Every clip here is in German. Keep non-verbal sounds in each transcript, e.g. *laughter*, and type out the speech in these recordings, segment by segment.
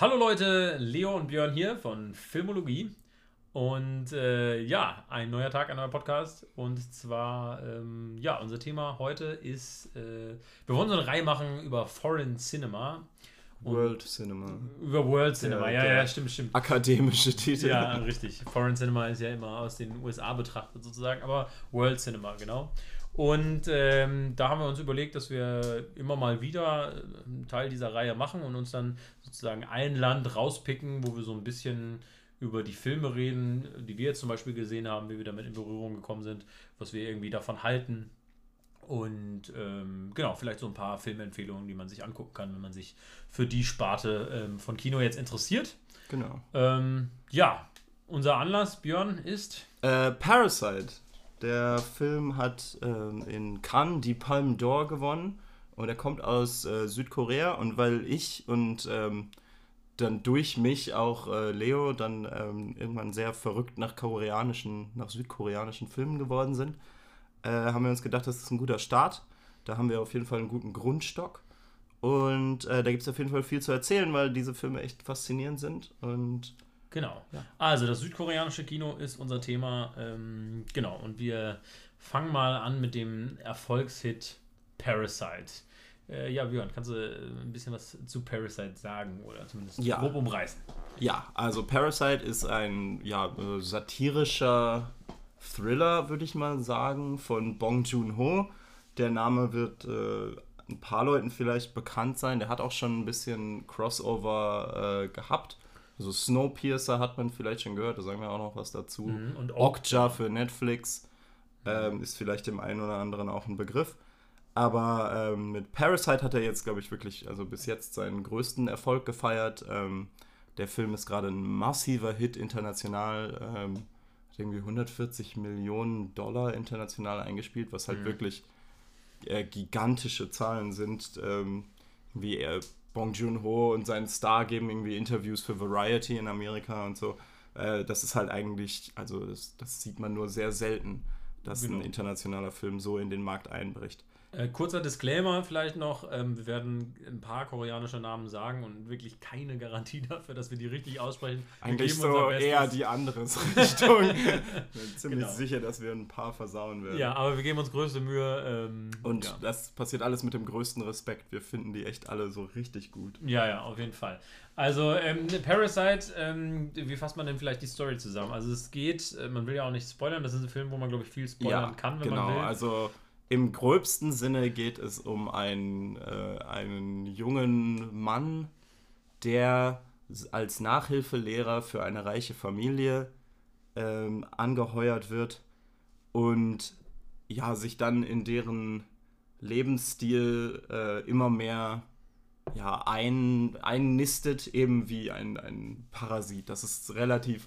Hallo Leute, Leo und Björn hier von Filmologie. Und äh, ja, ein neuer Tag, ein neuer Podcast. Und zwar, ähm, ja, unser Thema heute ist, äh, wir wollen so eine Reihe machen über Foreign Cinema. World Cinema. Über World Cinema, ja, der ja, stimmt, stimmt. Akademische Titel. Ja, richtig. Foreign Cinema ist ja immer aus den USA betrachtet sozusagen, aber World Cinema, genau. Und ähm, da haben wir uns überlegt, dass wir immer mal wieder äh, einen Teil dieser Reihe machen und uns dann sozusagen ein Land rauspicken, wo wir so ein bisschen über die Filme reden, die wir jetzt zum Beispiel gesehen haben, wie wir damit in Berührung gekommen sind, was wir irgendwie davon halten. Und ähm, genau, vielleicht so ein paar Filmempfehlungen, die man sich angucken kann, wenn man sich für die Sparte ähm, von Kino jetzt interessiert. Genau. Ähm, ja, unser Anlass, Björn, ist. Äh, Parasite. Der Film hat ähm, in Cannes die Palme d'Or gewonnen und er kommt aus äh, Südkorea und weil ich und ähm, dann durch mich auch äh, Leo dann ähm, irgendwann sehr verrückt nach koreanischen, nach südkoreanischen Filmen geworden sind, äh, haben wir uns gedacht, das ist ein guter Start. Da haben wir auf jeden Fall einen guten Grundstock. Und äh, da gibt es auf jeden Fall viel zu erzählen, weil diese Filme echt faszinierend sind. Und Genau. Ja. Also das südkoreanische Kino ist unser Thema. Ähm, genau. Und wir fangen mal an mit dem Erfolgshit Parasite. Äh, ja, Björn, kannst du äh, ein bisschen was zu Parasite sagen oder zumindest ja. grob umreißen? Ja, also Parasite ist ein ja, äh, satirischer Thriller, würde ich mal sagen, von Bong Joon-ho. Der Name wird äh, ein paar Leuten vielleicht bekannt sein. Der hat auch schon ein bisschen Crossover äh, gehabt also Snowpiercer hat man vielleicht schon gehört, da sagen wir auch noch was dazu. Mhm, und Okja für Netflix ähm, ist vielleicht dem einen oder anderen auch ein Begriff. Aber ähm, mit Parasite hat er jetzt, glaube ich, wirklich, also bis jetzt seinen größten Erfolg gefeiert. Ähm, der Film ist gerade ein massiver Hit international. Ähm, hat irgendwie 140 Millionen Dollar international eingespielt, was halt mhm. wirklich äh, gigantische Zahlen sind. Ähm, wie er Bong Joon-ho und sein Star geben irgendwie Interviews für Variety in Amerika und so. Äh, das ist halt eigentlich, also das, das, sieht man nur sehr selten, dass genau. ein internationaler Film so in den Markt einbricht. Äh, kurzer Disclaimer vielleicht noch, ähm, wir werden ein paar koreanische Namen sagen und wirklich keine Garantie *laughs* dafür, dass wir die richtig aussprechen. Eigentlich so eher die andere *laughs* Richtung. *laughs* bin ziemlich genau. sicher, dass wir ein paar versauen werden. Ja, aber wir geben uns größte Mühe. Ähm, und ja. das passiert alles mit dem größten Respekt. Wir finden die echt alle so richtig gut. Ja, ja, auf jeden Fall. Also ähm, Parasite, ähm, wie fasst man denn vielleicht die Story zusammen? Also es geht, äh, man will ja auch nicht spoilern, das ist ein Film, wo man glaube ich viel spoilern ja, kann, wenn genau, man will. Genau, also im gröbsten Sinne geht es um einen, äh, einen jungen Mann, der als Nachhilfelehrer für eine reiche Familie ähm, angeheuert wird und ja, sich dann in deren Lebensstil äh, immer mehr ja, ein, einnistet, eben wie ein, ein Parasit. Das ist relativ,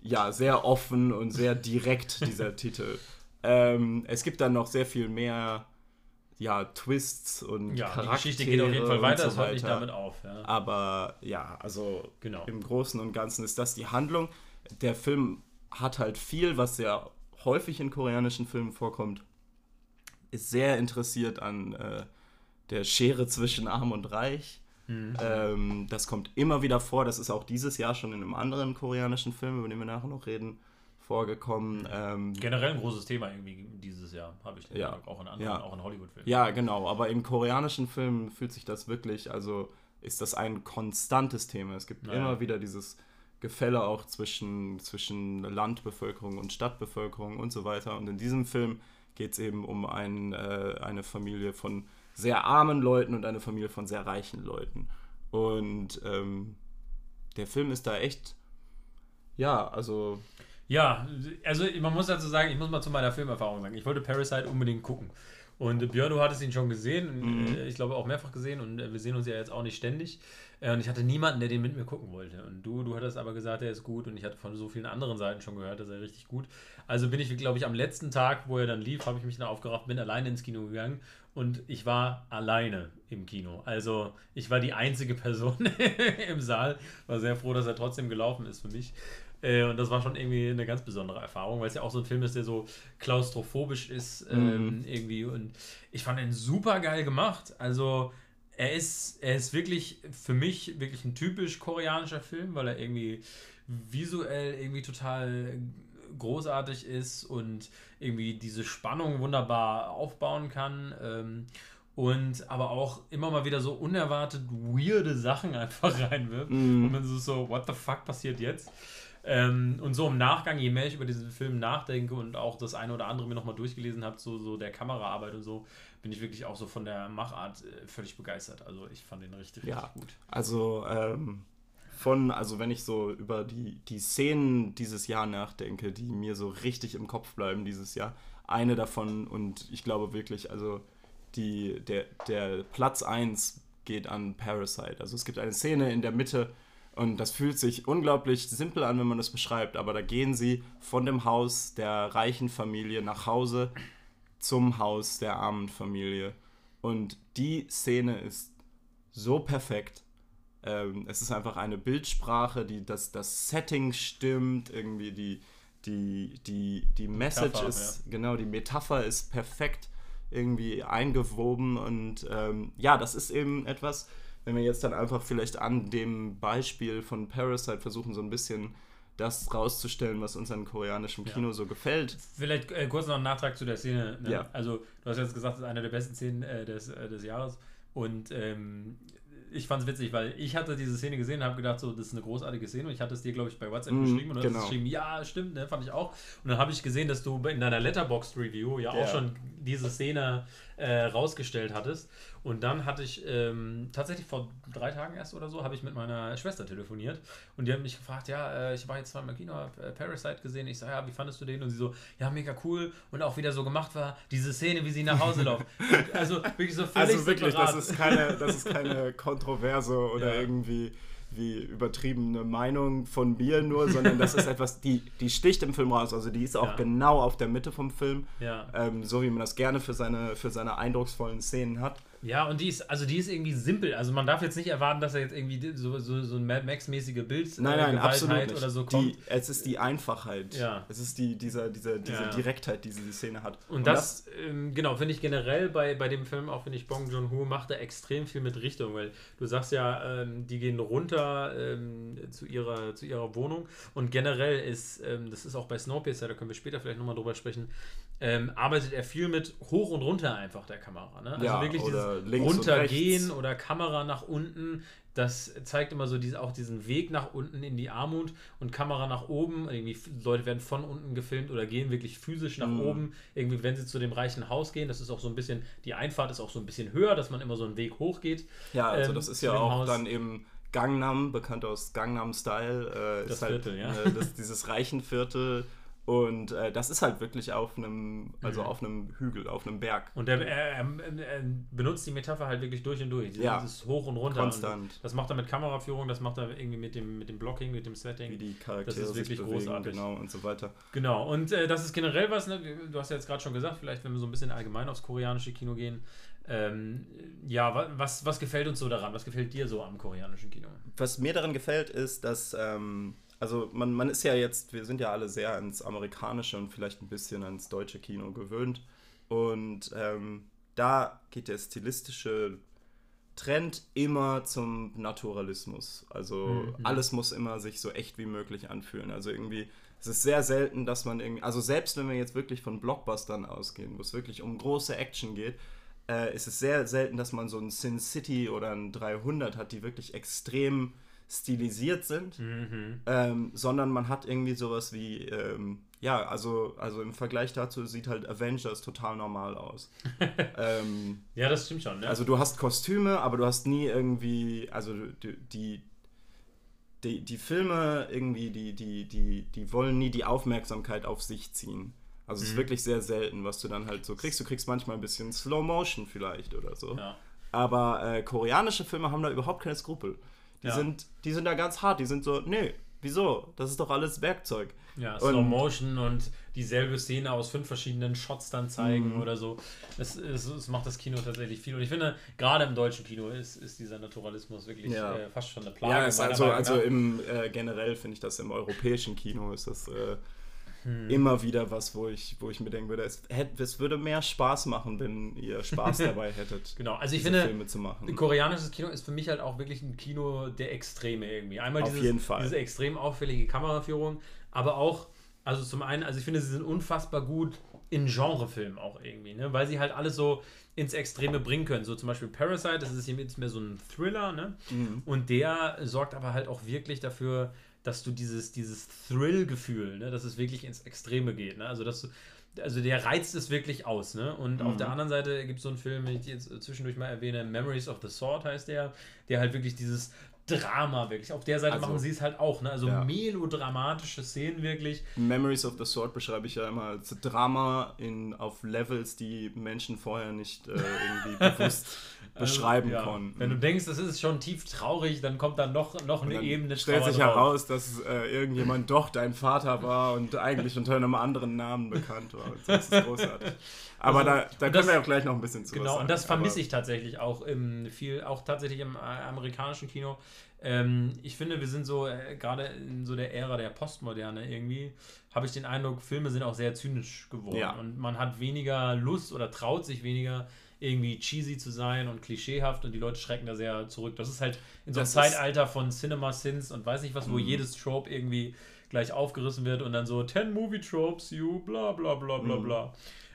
ja, sehr offen und sehr direkt, dieser *laughs* Titel. Ähm, es gibt dann noch sehr viel mehr ja, Twists und ja, Charaktere. Die Geschichte geht auf jeden Fall weiter, so das hört nicht damit auf. Ja. Aber ja, also genau. im Großen und Ganzen ist das die Handlung. Der Film hat halt viel, was sehr häufig in koreanischen Filmen vorkommt. Ist sehr interessiert an äh, der Schere zwischen Arm und Reich. Mhm. Ähm, das kommt immer wieder vor. Das ist auch dieses Jahr schon in einem anderen koreanischen Film, über den wir nachher noch reden, vorgekommen. Ähm, Generell ein großes Thema irgendwie dieses Jahr, habe ich den ja, auch in anderen, ja. auch in Hollywood-Filmen. Ja, genau, aber in koreanischen Filmen fühlt sich das wirklich, also ist das ein konstantes Thema. Es gibt naja. immer wieder dieses Gefälle auch zwischen, zwischen Landbevölkerung und Stadtbevölkerung und so weiter. Und in diesem Film geht es eben um ein, äh, eine Familie von sehr armen Leuten und eine Familie von sehr reichen Leuten. Und ähm, der Film ist da echt, ja, also ja, also man muss dazu sagen, ich muss mal zu meiner Filmerfahrung sagen, ich wollte Parasite unbedingt gucken. Und Björn, du hattest ihn schon gesehen, mhm. Äh, ich glaube auch mehrfach gesehen und äh, wir sehen uns ja jetzt auch nicht ständig. Äh, und ich hatte niemanden, der den mit mir gucken wollte. Und du, du hattest aber gesagt, er ist gut und ich hatte von so vielen anderen Seiten schon gehört, dass er richtig gut. Also bin ich, glaube ich, am letzten Tag, wo er dann lief, habe ich mich dann aufgerafft, bin alleine ins Kino gegangen und ich war alleine im Kino. Also ich war die einzige Person *laughs* im Saal, war sehr froh, dass er trotzdem gelaufen ist für mich. Äh, und das war schon irgendwie eine ganz besondere Erfahrung, weil es ja auch so ein Film ist, der so klaustrophobisch ist mhm. ähm, irgendwie. Und ich fand ihn super geil gemacht. Also er ist, er ist wirklich für mich wirklich ein typisch koreanischer Film, weil er irgendwie visuell irgendwie total großartig ist und irgendwie diese Spannung wunderbar aufbauen kann. Ähm, und aber auch immer mal wieder so unerwartet weirde Sachen *laughs* einfach reinwirft. Mm. Und man so, so, what the fuck passiert jetzt? Ähm, und so im Nachgang, je mehr ich über diesen Film nachdenke und auch das eine oder andere mir nochmal durchgelesen habe, so, so der Kameraarbeit und so, bin ich wirklich auch so von der Machart äh, völlig begeistert. Also ich fand den richtig, ja, richtig gut. Also ähm, von, also wenn ich so über die, die Szenen dieses Jahr nachdenke, die mir so richtig im Kopf bleiben dieses Jahr, eine davon und ich glaube wirklich, also die, der, der Platz 1 geht an Parasite. Also es gibt eine Szene in der Mitte und das fühlt sich unglaublich simpel an, wenn man das beschreibt, aber da gehen sie von dem Haus der reichen Familie nach Hause zum Haus der armen Familie. Und die Szene ist so perfekt. Ähm, es ist einfach eine Bildsprache, die das, das Setting stimmt, irgendwie die, die, die, die Message Metapher, ist, ja. genau, die Metapher ist perfekt irgendwie eingewoben und ähm, ja, das ist eben etwas, wenn wir jetzt dann einfach vielleicht an dem Beispiel von Parasite versuchen, so ein bisschen das rauszustellen, was uns an koreanischem Kino ja. so gefällt. Vielleicht äh, kurz noch ein Nachtrag zu der Szene. Ne? Ja. Also, du hast jetzt gesagt, das ist eine der besten Szenen äh, des, äh, des Jahres. Und ähm, ich fand es witzig, weil ich hatte diese Szene gesehen und habe gedacht, so, das ist eine großartige Szene. Und ich hatte es dir, glaube ich, bei WhatsApp mm, geschrieben. Und du genau. hast geschrieben, ja, stimmt, ne, fand ich auch. Und dann habe ich gesehen, dass du in deiner Letterboxd-Review ja, ja, auch schon diese Szene äh, rausgestellt hattest. Und dann hatte ich ähm, tatsächlich vor drei Tagen erst oder so, habe ich mit meiner Schwester telefoniert und die hat mich gefragt, ja, äh, ich war jetzt zweimal im Kino, habe äh, Parasite gesehen. Ich sage, ja, wie fandest du den? Und sie so, ja, mega cool. Und auch wieder so gemacht war, diese Szene, wie sie nach Hause läuft. *laughs* also wirklich so völlig Also wirklich, das ist, keine, das ist keine Kontroverse oder ja. irgendwie wie übertriebene Meinung von mir nur, sondern das ist *laughs* etwas, die, die sticht im Film raus. Also die ist auch ja. genau auf der Mitte vom Film. Ja. Ähm, so wie man das gerne für seine, für seine eindrucksvollen Szenen hat. Ja, und die ist, also die ist irgendwie simpel. Also man darf jetzt nicht erwarten, dass er jetzt irgendwie so, so, so ein Mad Max-mäßige Bild nein, nein, absolut nicht. oder so kommt. Die, es ist die Einfachheit. Ja. Es ist die, dieser, dieser, diese ja. Direktheit, die diese Szene hat. Und, und das, das ähm, genau, finde ich generell bei, bei dem Film, auch finde ich Bong Joon-ho macht da extrem viel mit Richtung, weil du sagst ja, ähm, die gehen runter ähm, zu, ihrer, zu ihrer Wohnung und generell ist, ähm, das ist auch bei Snowpiercer, da können wir später vielleicht nochmal drüber sprechen, ähm, arbeitet er viel mit hoch und runter einfach der Kamera. Ne? Also ja, wirklich dieses Runtergehen oder Kamera nach unten. Das zeigt immer so diese, auch diesen Weg nach unten in die Armut und Kamera nach oben. Irgendwie Leute werden von unten gefilmt oder gehen wirklich physisch nach mm. oben. Irgendwie, wenn sie zu dem reichen Haus gehen, das ist auch so ein bisschen, die Einfahrt ist auch so ein bisschen höher, dass man immer so einen Weg hoch geht. Ja, also ähm, das ist ja auch Haus. dann eben Gangnam, bekannt aus Gangnam Style. Äh, das halt, Viertel, ja. Äh, das, dieses reichen Viertel *laughs* und äh, das ist halt wirklich auf einem, also mhm. auf einem Hügel, auf einem Berg. Und er, er, er, benutzt die Metapher halt wirklich durch und durch. Ja. Dieses Hoch und runter. Konstant. Und das macht er mit Kameraführung, das macht er irgendwie mit dem, mit dem Blocking, mit dem Setting. Wie die Charaktere das ist wirklich bewegen, großartig. Genau, und so weiter. Genau, und äh, das ist generell was, ne? du hast ja jetzt gerade schon gesagt, vielleicht wenn wir so ein bisschen allgemein aufs koreanische Kino gehen. Ähm, ja, was, was gefällt uns so daran? Was gefällt dir so am koreanischen Kino? Was mir daran gefällt, ist, dass ähm, also man, man ist ja jetzt, wir sind ja alle sehr ans amerikanische und vielleicht ein bisschen ans deutsche Kino gewöhnt. Und ähm, da geht der stilistische Trend immer zum Naturalismus. Also mhm. alles muss immer sich so echt wie möglich anfühlen. Also irgendwie, es ist sehr selten, dass man irgendwie, also selbst wenn wir jetzt wirklich von Blockbustern ausgehen, wo es wirklich um große Action geht, äh, ist es sehr selten, dass man so ein Sin City oder ein 300 hat, die wirklich extrem stilisiert sind, mhm. ähm, sondern man hat irgendwie sowas wie, ähm, ja, also, also im Vergleich dazu sieht halt Avengers total normal aus. *laughs* ähm, ja, das stimmt schon. Ja. Also du hast Kostüme, aber du hast nie irgendwie, also die, die, die, die Filme irgendwie, die, die, die, die wollen nie die Aufmerksamkeit auf sich ziehen. Also es ist mhm. wirklich sehr selten, was du dann halt so kriegst. Du kriegst manchmal ein bisschen Slow Motion vielleicht oder so. Ja. Aber äh, koreanische Filme haben da überhaupt keine Skrupel. Die, ja. sind, die sind da ganz hart. Die sind so, nee, wieso? Das ist doch alles Werkzeug. Ja, Slow Motion und dieselbe Szene aus fünf verschiedenen Shots dann zeigen mhm. oder so. Es, es, es, macht das Kino tatsächlich viel. Und ich finde, gerade im deutschen Kino ist, ist dieser Naturalismus wirklich ja. äh, fast schon eine Plage. Ja, also, also im äh, generell finde ich das im europäischen Kino ist das. Äh, hm. immer wieder was, wo ich, wo ich mir denken würde, es, es würde mehr Spaß machen, wenn ihr Spaß *laughs* dabei hättet. genau, also ich finde, Filme zu machen. koreanisches Kino ist für mich halt auch wirklich ein Kino der Extreme irgendwie. Einmal Auf dieses, jeden Fall. diese extrem auffällige Kameraführung, aber auch, also zum einen, also ich finde, sie sind unfassbar gut in Genrefilmen auch irgendwie, ne? weil sie halt alles so ins Extreme bringen können. So zum Beispiel Parasite, das ist jetzt mehr so ein Thriller, ne? Mhm. Und der sorgt aber halt auch wirklich dafür, dass du dieses, dieses Thrill-Gefühl, ne, dass es wirklich ins Extreme geht. Ne? Also, dass du, also der reizt es wirklich aus. Ne? Und mhm. auf der anderen Seite gibt es so einen Film, den ich jetzt zwischendurch mal erwähne, Memories of the Sword heißt der, der halt wirklich dieses Drama wirklich. Auf der Seite also, machen sie es halt auch, ne? Also ja. melodramatische Szenen wirklich. Memories of the Sword beschreibe ich ja immer als Drama in, auf Levels, die Menschen vorher nicht äh, irgendwie *laughs* bewusst also, beschreiben ja. konnten. Wenn du denkst, das ist schon tief traurig, dann kommt dann noch, noch eine Ebene. Stellt sich heraus, dass äh, irgendjemand doch dein Vater war und eigentlich unter einem anderen Namen bekannt war. Das ist großartig. *laughs* Aber also, da, da können das, wir auch gleich noch ein bisschen zu Genau, und das vermisse ich tatsächlich auch im viel, auch tatsächlich im äh, amerikanischen Kino. Ähm, ich finde, wir sind so, äh, gerade in so der Ära der Postmoderne irgendwie, habe ich den Eindruck, Filme sind auch sehr zynisch geworden. Ja. Und man hat weniger Lust oder traut sich weniger, irgendwie cheesy zu sein und klischeehaft und die Leute schrecken da sehr zurück. Das ist halt in so einem Zeitalter von Cinema Sins und weiß nicht was, wo mhm. jedes Trope irgendwie gleich aufgerissen wird und dann so 10 Movie Tropes, you, bla bla bla bla mhm. bla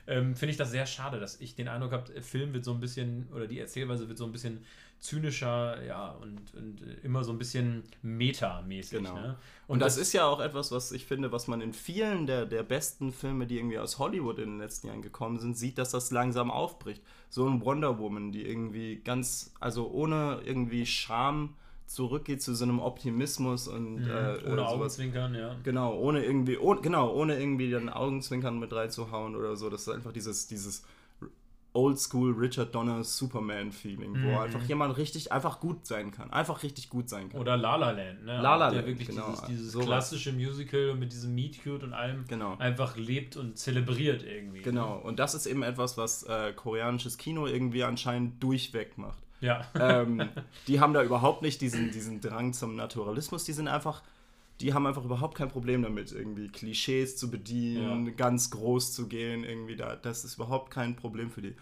ähm, finde ich das sehr schade, dass ich den Eindruck habe, Film wird so ein bisschen, oder die Erzählweise wird so ein bisschen zynischer, ja, und, und immer so ein bisschen metamäßig. Genau. Ne? Und, und das, das, ist ja auch etwas, was ich finde, was man in vielen der, der besten Filme, die irgendwie aus Hollywood in den letzten Jahren gekommen sind, sieht, dass das langsam aufbricht. So ein Wonder Woman, die irgendwie ganz, also ohne irgendwie Scham zurückgeht zu so einem Optimismus und mhm, äh, ohne sowas. Augenzwinkern, ja. Genau, ohne irgendwie, oh, genau, ohne irgendwie den Augenzwinkern mit reinzuhauen oder so. Das ist einfach dieses, dieses Oldschool Richard Donner Superman Feeling, mhm. wo einfach jemand richtig einfach gut sein kann, einfach richtig gut sein kann. Oder La La Land, ne? La La Land, der wirklich genau. dieses, dieses so klassische Musical mit diesem Meet Cute und allem genau. einfach lebt und zelebriert irgendwie. Genau, ne? und das ist eben etwas, was äh, koreanisches Kino irgendwie anscheinend durchweg macht. Ja. Ähm, *laughs* die haben da überhaupt nicht diesen, diesen Drang zum Naturalismus, die sind einfach, die haben einfach überhaupt kein Problem damit, irgendwie Klischees zu bedienen, ja. ganz groß zu gehen, irgendwie da. Das ist überhaupt kein Problem für die.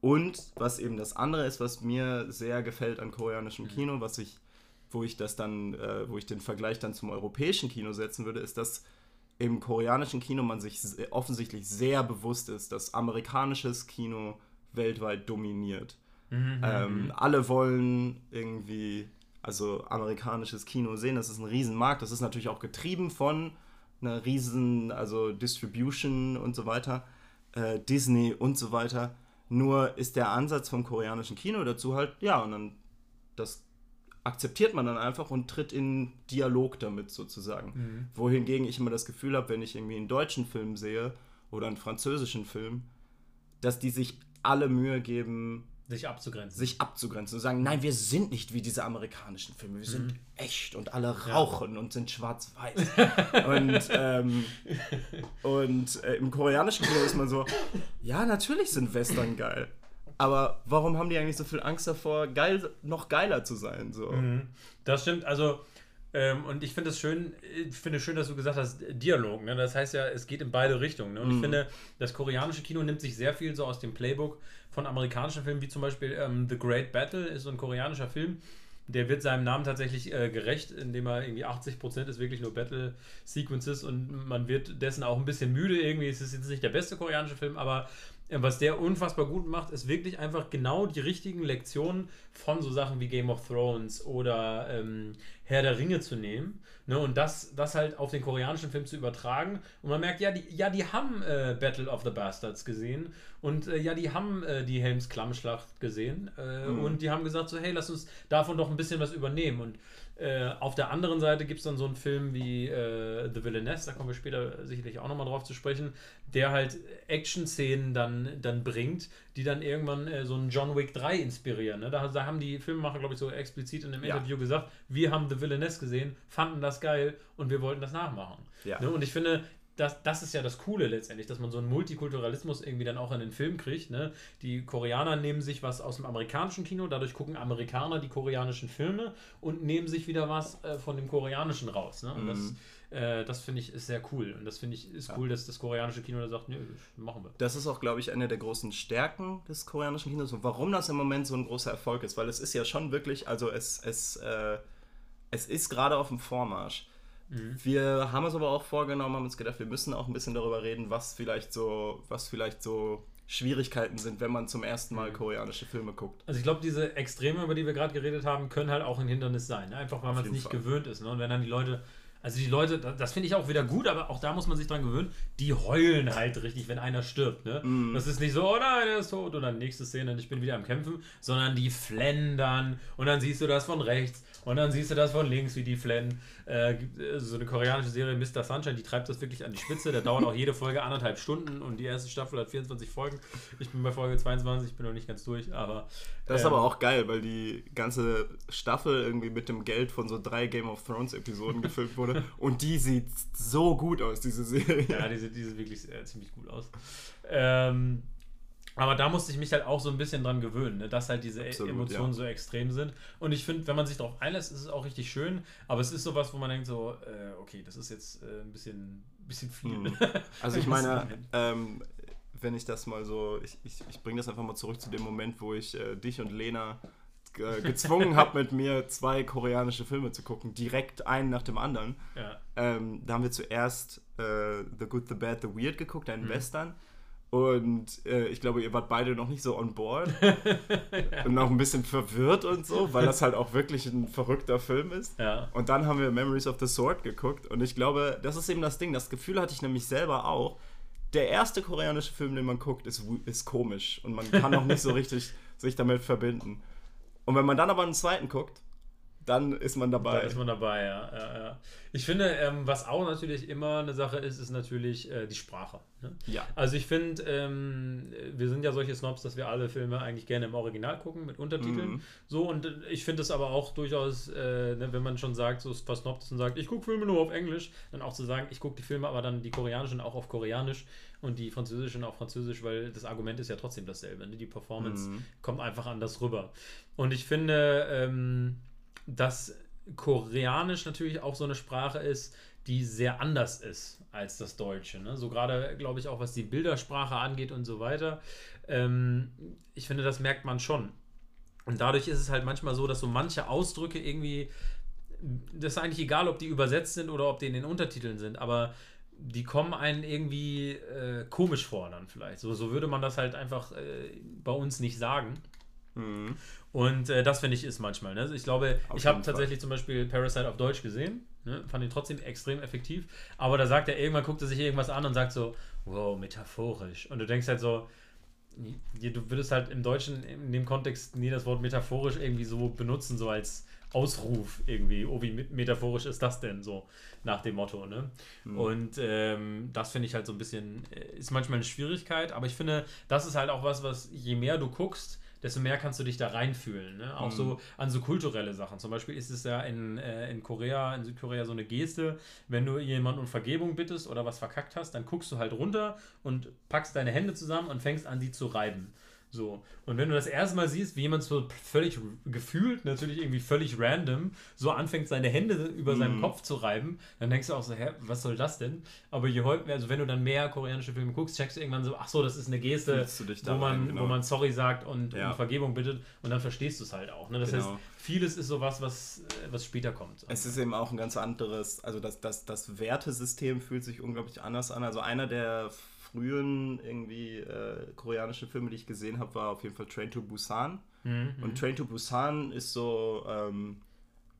Und was eben das andere ist, was mir sehr gefällt an koreanischem mhm. Kino, was ich, wo ich das dann, äh, wo ich den Vergleich dann zum europäischen Kino setzen würde, ist, dass im koreanischen Kino man sich offensichtlich sehr bewusst ist, dass amerikanisches Kino weltweit dominiert. Mhm, ähm, mhm. alle wollen irgendwie, also amerikanisches Kino sehen, das ist ein Riesenmarkt. Das ist natürlich auch getrieben von einer riesen, also Distribution und so weiter, äh, Disney und so weiter. Nur ist der Ansatz vom koreanischen Kino dazu halt, ja, und dann das akzeptiert man dann einfach und tritt in Dialog damit sozusagen. Mhm. Wohingegen ich immer das Gefühl habe, wenn ich irgendwie einen deutschen Film sehe oder einen französischen Film, dass die sich alle Mühe geben, sich abzugrenzen. Sich abzugrenzen und sagen, nein, wir sind nicht wie diese amerikanischen Filme, wir sind mhm. echt und alle rauchen ja. und sind schwarz-weiß. und ähm, und äh, im koreanischen Kino ist man so, ja, natürlich sind Western geil. Aber warum haben die eigentlich so viel Angst davor, geil, noch geiler zu sein? So? Mhm. Das stimmt, also ähm, und ich finde es schön, ich finde schön, dass du gesagt hast, Dialog. Ne? Das heißt ja, es geht in beide Richtungen. Ne? Und mhm. ich finde, das koreanische Kino nimmt sich sehr viel so aus dem Playbook von amerikanischen Filmen, wie zum Beispiel ähm, The Great Battle, ist so ein koreanischer Film. Der wird seinem Namen tatsächlich äh, gerecht, indem er irgendwie 80% ist wirklich nur Battle Sequences und man wird dessen auch ein bisschen müde irgendwie. Es ist jetzt nicht der beste koreanische Film, aber was der unfassbar gut macht, ist wirklich einfach genau die richtigen Lektionen von so Sachen wie Game of Thrones oder ähm, Herr der Ringe zu nehmen ne, und das, das halt auf den koreanischen Film zu übertragen. Und man merkt, ja, die, ja, die haben äh, Battle of the Bastards gesehen und äh, ja, die haben äh, die Helms Klammschlacht gesehen äh, mhm. und die haben gesagt so, hey, lass uns davon doch ein bisschen was übernehmen. Und äh, auf der anderen Seite gibt es dann so einen Film wie äh, The Villainess, da kommen wir später sicherlich auch nochmal drauf zu sprechen, der halt Action-Szenen dann, dann bringt, die dann irgendwann äh, so einen John Wick 3 inspirieren. Ne? Da, da, haben die Filmemacher, glaube ich, so explizit in einem ja. Interview gesagt, wir haben The Villainess gesehen, fanden das geil und wir wollten das nachmachen. Ja. Ne? Und ich finde, das, das ist ja das Coole letztendlich, dass man so einen Multikulturalismus irgendwie dann auch in den Film kriegt. Ne? Die Koreaner nehmen sich was aus dem amerikanischen Kino, dadurch gucken Amerikaner die koreanischen Filme und nehmen sich wieder was äh, von dem koreanischen raus. Ne? Und mhm. das äh, das finde ich ist sehr cool. Und das finde ich ist ja. cool, dass das koreanische Kino da sagt, nö, machen wir. Das ist auch, glaube ich, eine der großen Stärken des koreanischen Kinos und warum das im Moment so ein großer Erfolg ist, weil es ist ja schon wirklich, also es, es, äh, es ist gerade auf dem Vormarsch. Mhm. Wir haben es aber auch vorgenommen, haben uns gedacht, wir müssen auch ein bisschen darüber reden, was vielleicht so, was vielleicht so Schwierigkeiten sind, wenn man zum ersten Mal mhm. koreanische Filme guckt. Also ich glaube, diese Extreme, über die wir gerade geredet haben, können halt auch ein Hindernis sein. Ne? Einfach weil man es nicht Fall. gewöhnt ist. Ne? Und wenn dann die Leute also die Leute, das finde ich auch wieder gut, aber auch da muss man sich dran gewöhnen, die heulen halt richtig, wenn einer stirbt. Ne? Mm. Das ist nicht so, oh nein, er ist tot und dann nächste Szene, ich bin wieder am Kämpfen, sondern die flendern und dann siehst du das von rechts und dann siehst du das von links, wie die flennen. Äh, so eine koreanische Serie Mr. Sunshine, die treibt das wirklich an die Spitze. Da dauert auch jede Folge anderthalb Stunden und die erste Staffel hat 24 Folgen. Ich bin bei Folge 22, ich bin noch nicht ganz durch, aber. Das ist ähm, aber auch geil, weil die ganze Staffel irgendwie mit dem Geld von so drei Game of Thrones Episoden gefilmt wurde *laughs* und die sieht so gut aus, diese Serie. Ja, die sieht, die sieht wirklich äh, ziemlich gut aus. Ähm, aber da musste ich mich halt auch so ein bisschen dran gewöhnen, ne? dass halt diese Absolut, Emotionen ja. so extrem sind. Und ich finde, wenn man sich darauf einlässt, ist es auch richtig schön. Aber es ist sowas, wo man denkt so, äh, okay, das ist jetzt äh, ein bisschen, bisschen viel. Mhm. *laughs* Also ich meine, ähm, wenn ich das mal so, ich, ich, ich bringe das einfach mal zurück zu dem Moment, wo ich äh, dich und Lena *laughs* gezwungen habe, mit mir zwei koreanische Filme zu gucken, direkt einen nach dem anderen. Ja. Ähm, da haben wir zuerst äh, The Good, The Bad, The Weird geguckt, einen mhm. Western. Und äh, ich glaube, ihr wart beide noch nicht so on board *laughs* ja. und noch ein bisschen verwirrt und so, weil das halt auch wirklich ein verrückter Film ist. Ja. Und dann haben wir Memories of the Sword geguckt und ich glaube, das ist eben das Ding. Das Gefühl hatte ich nämlich selber auch. Der erste koreanische Film, den man guckt, ist, ist komisch und man kann auch nicht so *laughs* richtig sich damit verbinden. Und wenn man dann aber einen zweiten guckt, dann ist man dabei. Dann ist man dabei, ja. ja, ja. Ich finde, ähm, was auch natürlich immer eine Sache ist, ist natürlich äh, die Sprache. Ne? Ja. Also ich finde, ähm, wir sind ja solche Snobs, dass wir alle Filme eigentlich gerne im Original gucken, mit Untertiteln. Mhm. So, und äh, ich finde es aber auch durchaus, äh, ne, wenn man schon sagt, so versnobbt ist und sagt, ich gucke Filme nur auf Englisch, dann auch zu sagen, ich gucke die Filme aber dann die koreanischen auch auf Koreanisch und die französischen auf Französisch, weil das Argument ist ja trotzdem dasselbe. Ne? Die Performance mhm. kommt einfach anders rüber. Und ich finde, ähm, dass Koreanisch natürlich auch so eine Sprache ist, die sehr anders ist als das Deutsche. Ne? So gerade, glaube ich, auch was die Bildersprache angeht und so weiter. Ähm, ich finde, das merkt man schon. Und dadurch ist es halt manchmal so, dass so manche Ausdrücke irgendwie, das ist eigentlich egal, ob die übersetzt sind oder ob die in den Untertiteln sind, aber die kommen einen irgendwie äh, komisch vor dann vielleicht. So, so würde man das halt einfach äh, bei uns nicht sagen. Mhm. Und äh, das finde ich ist manchmal. Ne? Ich glaube, auf ich habe tatsächlich zum Beispiel Parasite auf Deutsch gesehen. Ne? Fand ihn trotzdem extrem effektiv. Aber da sagt er irgendwann, guckt er sich irgendwas an und sagt so, wow, metaphorisch. Und du denkst halt so, du würdest halt im Deutschen in dem Kontext nie das Wort metaphorisch irgendwie so benutzen, so als Ausruf irgendwie. Oh, wie metaphorisch ist das denn so nach dem Motto, ne? Mhm. Und ähm, das finde ich halt so ein bisschen, äh, ist manchmal eine Schwierigkeit, aber ich finde, das ist halt auch was, was je mehr du guckst, desto mehr kannst du dich da reinfühlen. Ne? Auch mhm. so an so kulturelle Sachen. Zum Beispiel ist es ja in, äh, in Korea, in Südkorea so eine Geste, wenn du jemanden um Vergebung bittest oder was verkackt hast, dann guckst du halt runter und packst deine Hände zusammen und fängst an, die zu reiben. So. Und wenn du das erste Mal siehst, wie jemand so völlig gefühlt, natürlich irgendwie völlig random, so anfängt, seine Hände über mm. seinem mhm. Kopf zu reiben, dann denkst du auch so, hä, was soll das denn? Aber je häufiger, also wenn du dann mehr koreanische Filme guckst, checkst du irgendwann so, ach so, das ist eine Geste, wo man, rein, genau. wo man sorry sagt und ja. um Vergebung bittet und dann verstehst du es halt auch. Ne? Das genau. heißt, vieles ist sowas, was, was später kommt. Es ist eben auch ein ganz anderes, also das, das, das Wertesystem fühlt sich unglaublich anders an. Also einer der frühen irgendwie äh, koreanischen Filme, die ich gesehen habe, war auf jeden Fall Train to Busan. Mhm. Und Train to Busan ist so, ähm,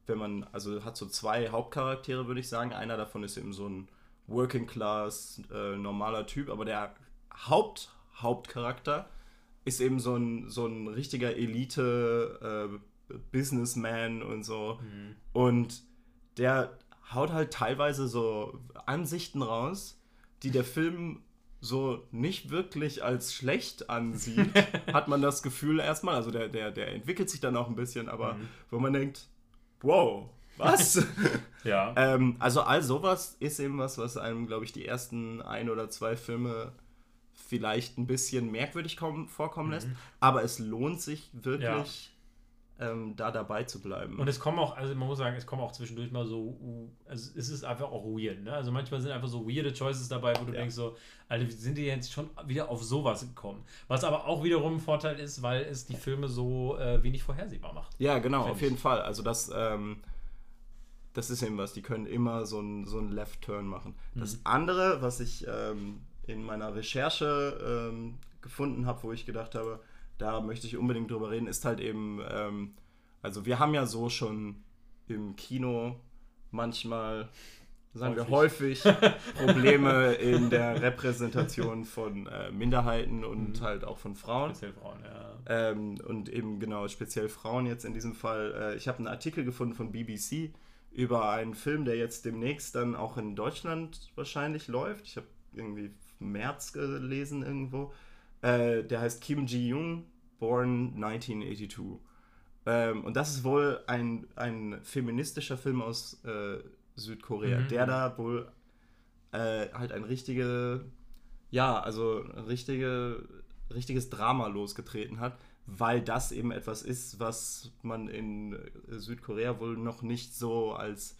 wenn man, also hat so zwei Hauptcharaktere, würde ich sagen. Einer davon ist eben so ein Working Class, äh, normaler Typ, aber der Haupt, Hauptcharakter ist eben so ein, so ein richtiger Elite äh, Businessman und so. Mhm. Und der haut halt teilweise so Ansichten raus, die der Film so nicht wirklich als schlecht ansieht, *laughs* hat man das Gefühl erstmal. Also der, der, der entwickelt sich dann auch ein bisschen, aber mhm. wo man denkt, wow, Was? *laughs* *laughs* ja. ähm, also all sowas ist eben was, was einem, glaube ich, die ersten ein oder zwei Filme vielleicht ein bisschen merkwürdig kommen, vorkommen lässt. Aber es lohnt sich wirklich, ähm, da dabei zu bleiben. Und es kommen auch, also man muss sagen, es kommen auch zwischendurch mal so, also es ist einfach auch weird, ne? Also manchmal sind einfach so weirde Choices dabei, wo du Ja. denkst so, Alter, sind die jetzt schon wieder auf sowas gekommen? Was aber auch wiederum ein Vorteil ist, weil es die Filme so äh, wenig vorhersehbar macht. Ja, genau, auf ich. jeden Fall. Also das, ähm, das ist eben was, die können immer so einen so einen Left-Turn machen. Das Mhm. andere, was ich ähm, in meiner Recherche ähm, gefunden habe, wo ich gedacht habe, da möchte ich unbedingt drüber reden, ist halt eben, ähm, also wir haben ja so schon im Kino manchmal, sagen wir häufig, *laughs* Probleme in der Repräsentation von äh, Minderheiten und Mhm. halt auch von Frauen. Speziell Frauen, ja. Ähm, und eben genau speziell Frauen jetzt in diesem Fall. Äh, ich habe einen Artikel gefunden von BBC über einen Film, der jetzt demnächst dann auch in Deutschland wahrscheinlich läuft. Ich habe irgendwie März gelesen irgendwo. Äh, der heißt Kim Ji-young, Born 1982. Ähm, und das ist wohl ein, ein feministischer Film aus äh, Südkorea, Mhm. der da wohl äh, halt ein richtige, ja, also richtige, richtiges Drama losgetreten hat, weil das eben etwas ist, was man in Südkorea wohl noch nicht so als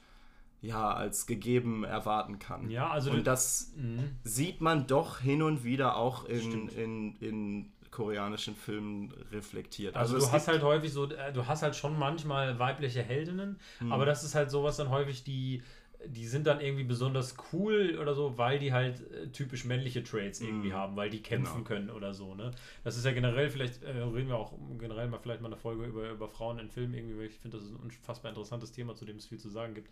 ja, als gegeben erwarten kann. Ja, also und das Mhm. sieht man doch hin und wieder auch in, in, in koreanischen Filmen reflektiert. Also, es du hast halt häufig so, äh, du hast halt schon manchmal weibliche Heldinnen, Mhm. aber das ist halt sowas dann häufig, die, die sind dann irgendwie besonders cool oder so, weil die halt äh, typisch männliche Traits irgendwie Mhm. haben, weil die kämpfen Genau. können oder so, ne? Das ist ja generell, vielleicht äh, reden wir auch generell mal vielleicht mal eine Folge über, über Frauen in Filmen irgendwie, weil ich finde, das ist ein unfassbar interessantes Thema, zu dem es viel zu sagen gibt.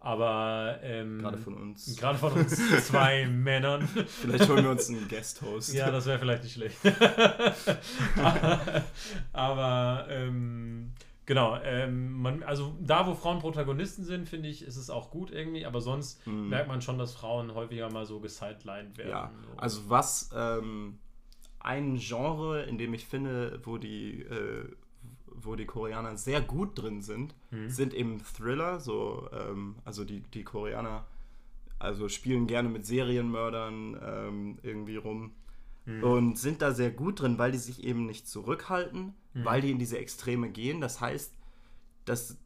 Aber ähm, gerade von uns. gerade von uns *laughs* zwei Männern. Vielleicht holen wir uns einen Guest-Host. Ja, das wäre vielleicht nicht schlecht. *laughs* *laughs* Aber ähm, genau, ähm, man, also da, wo Frauen Protagonisten sind, finde ich, ist es auch gut irgendwie, aber sonst Mhm. merkt man schon, dass Frauen häufiger mal so gesidelined werden. Ja, so. also was ähm, ein Genre, in dem ich finde, wo die, äh, wo die Koreaner sehr gut drin sind, Mhm. sind eben Thriller. So, ähm, also die, die Koreaner also spielen gerne mit Serienmördern ähm, irgendwie rum Mhm. und sind da sehr gut drin, weil die sich eben nicht zurückhalten, Mhm. weil die in diese Extreme gehen. Das heißt, dass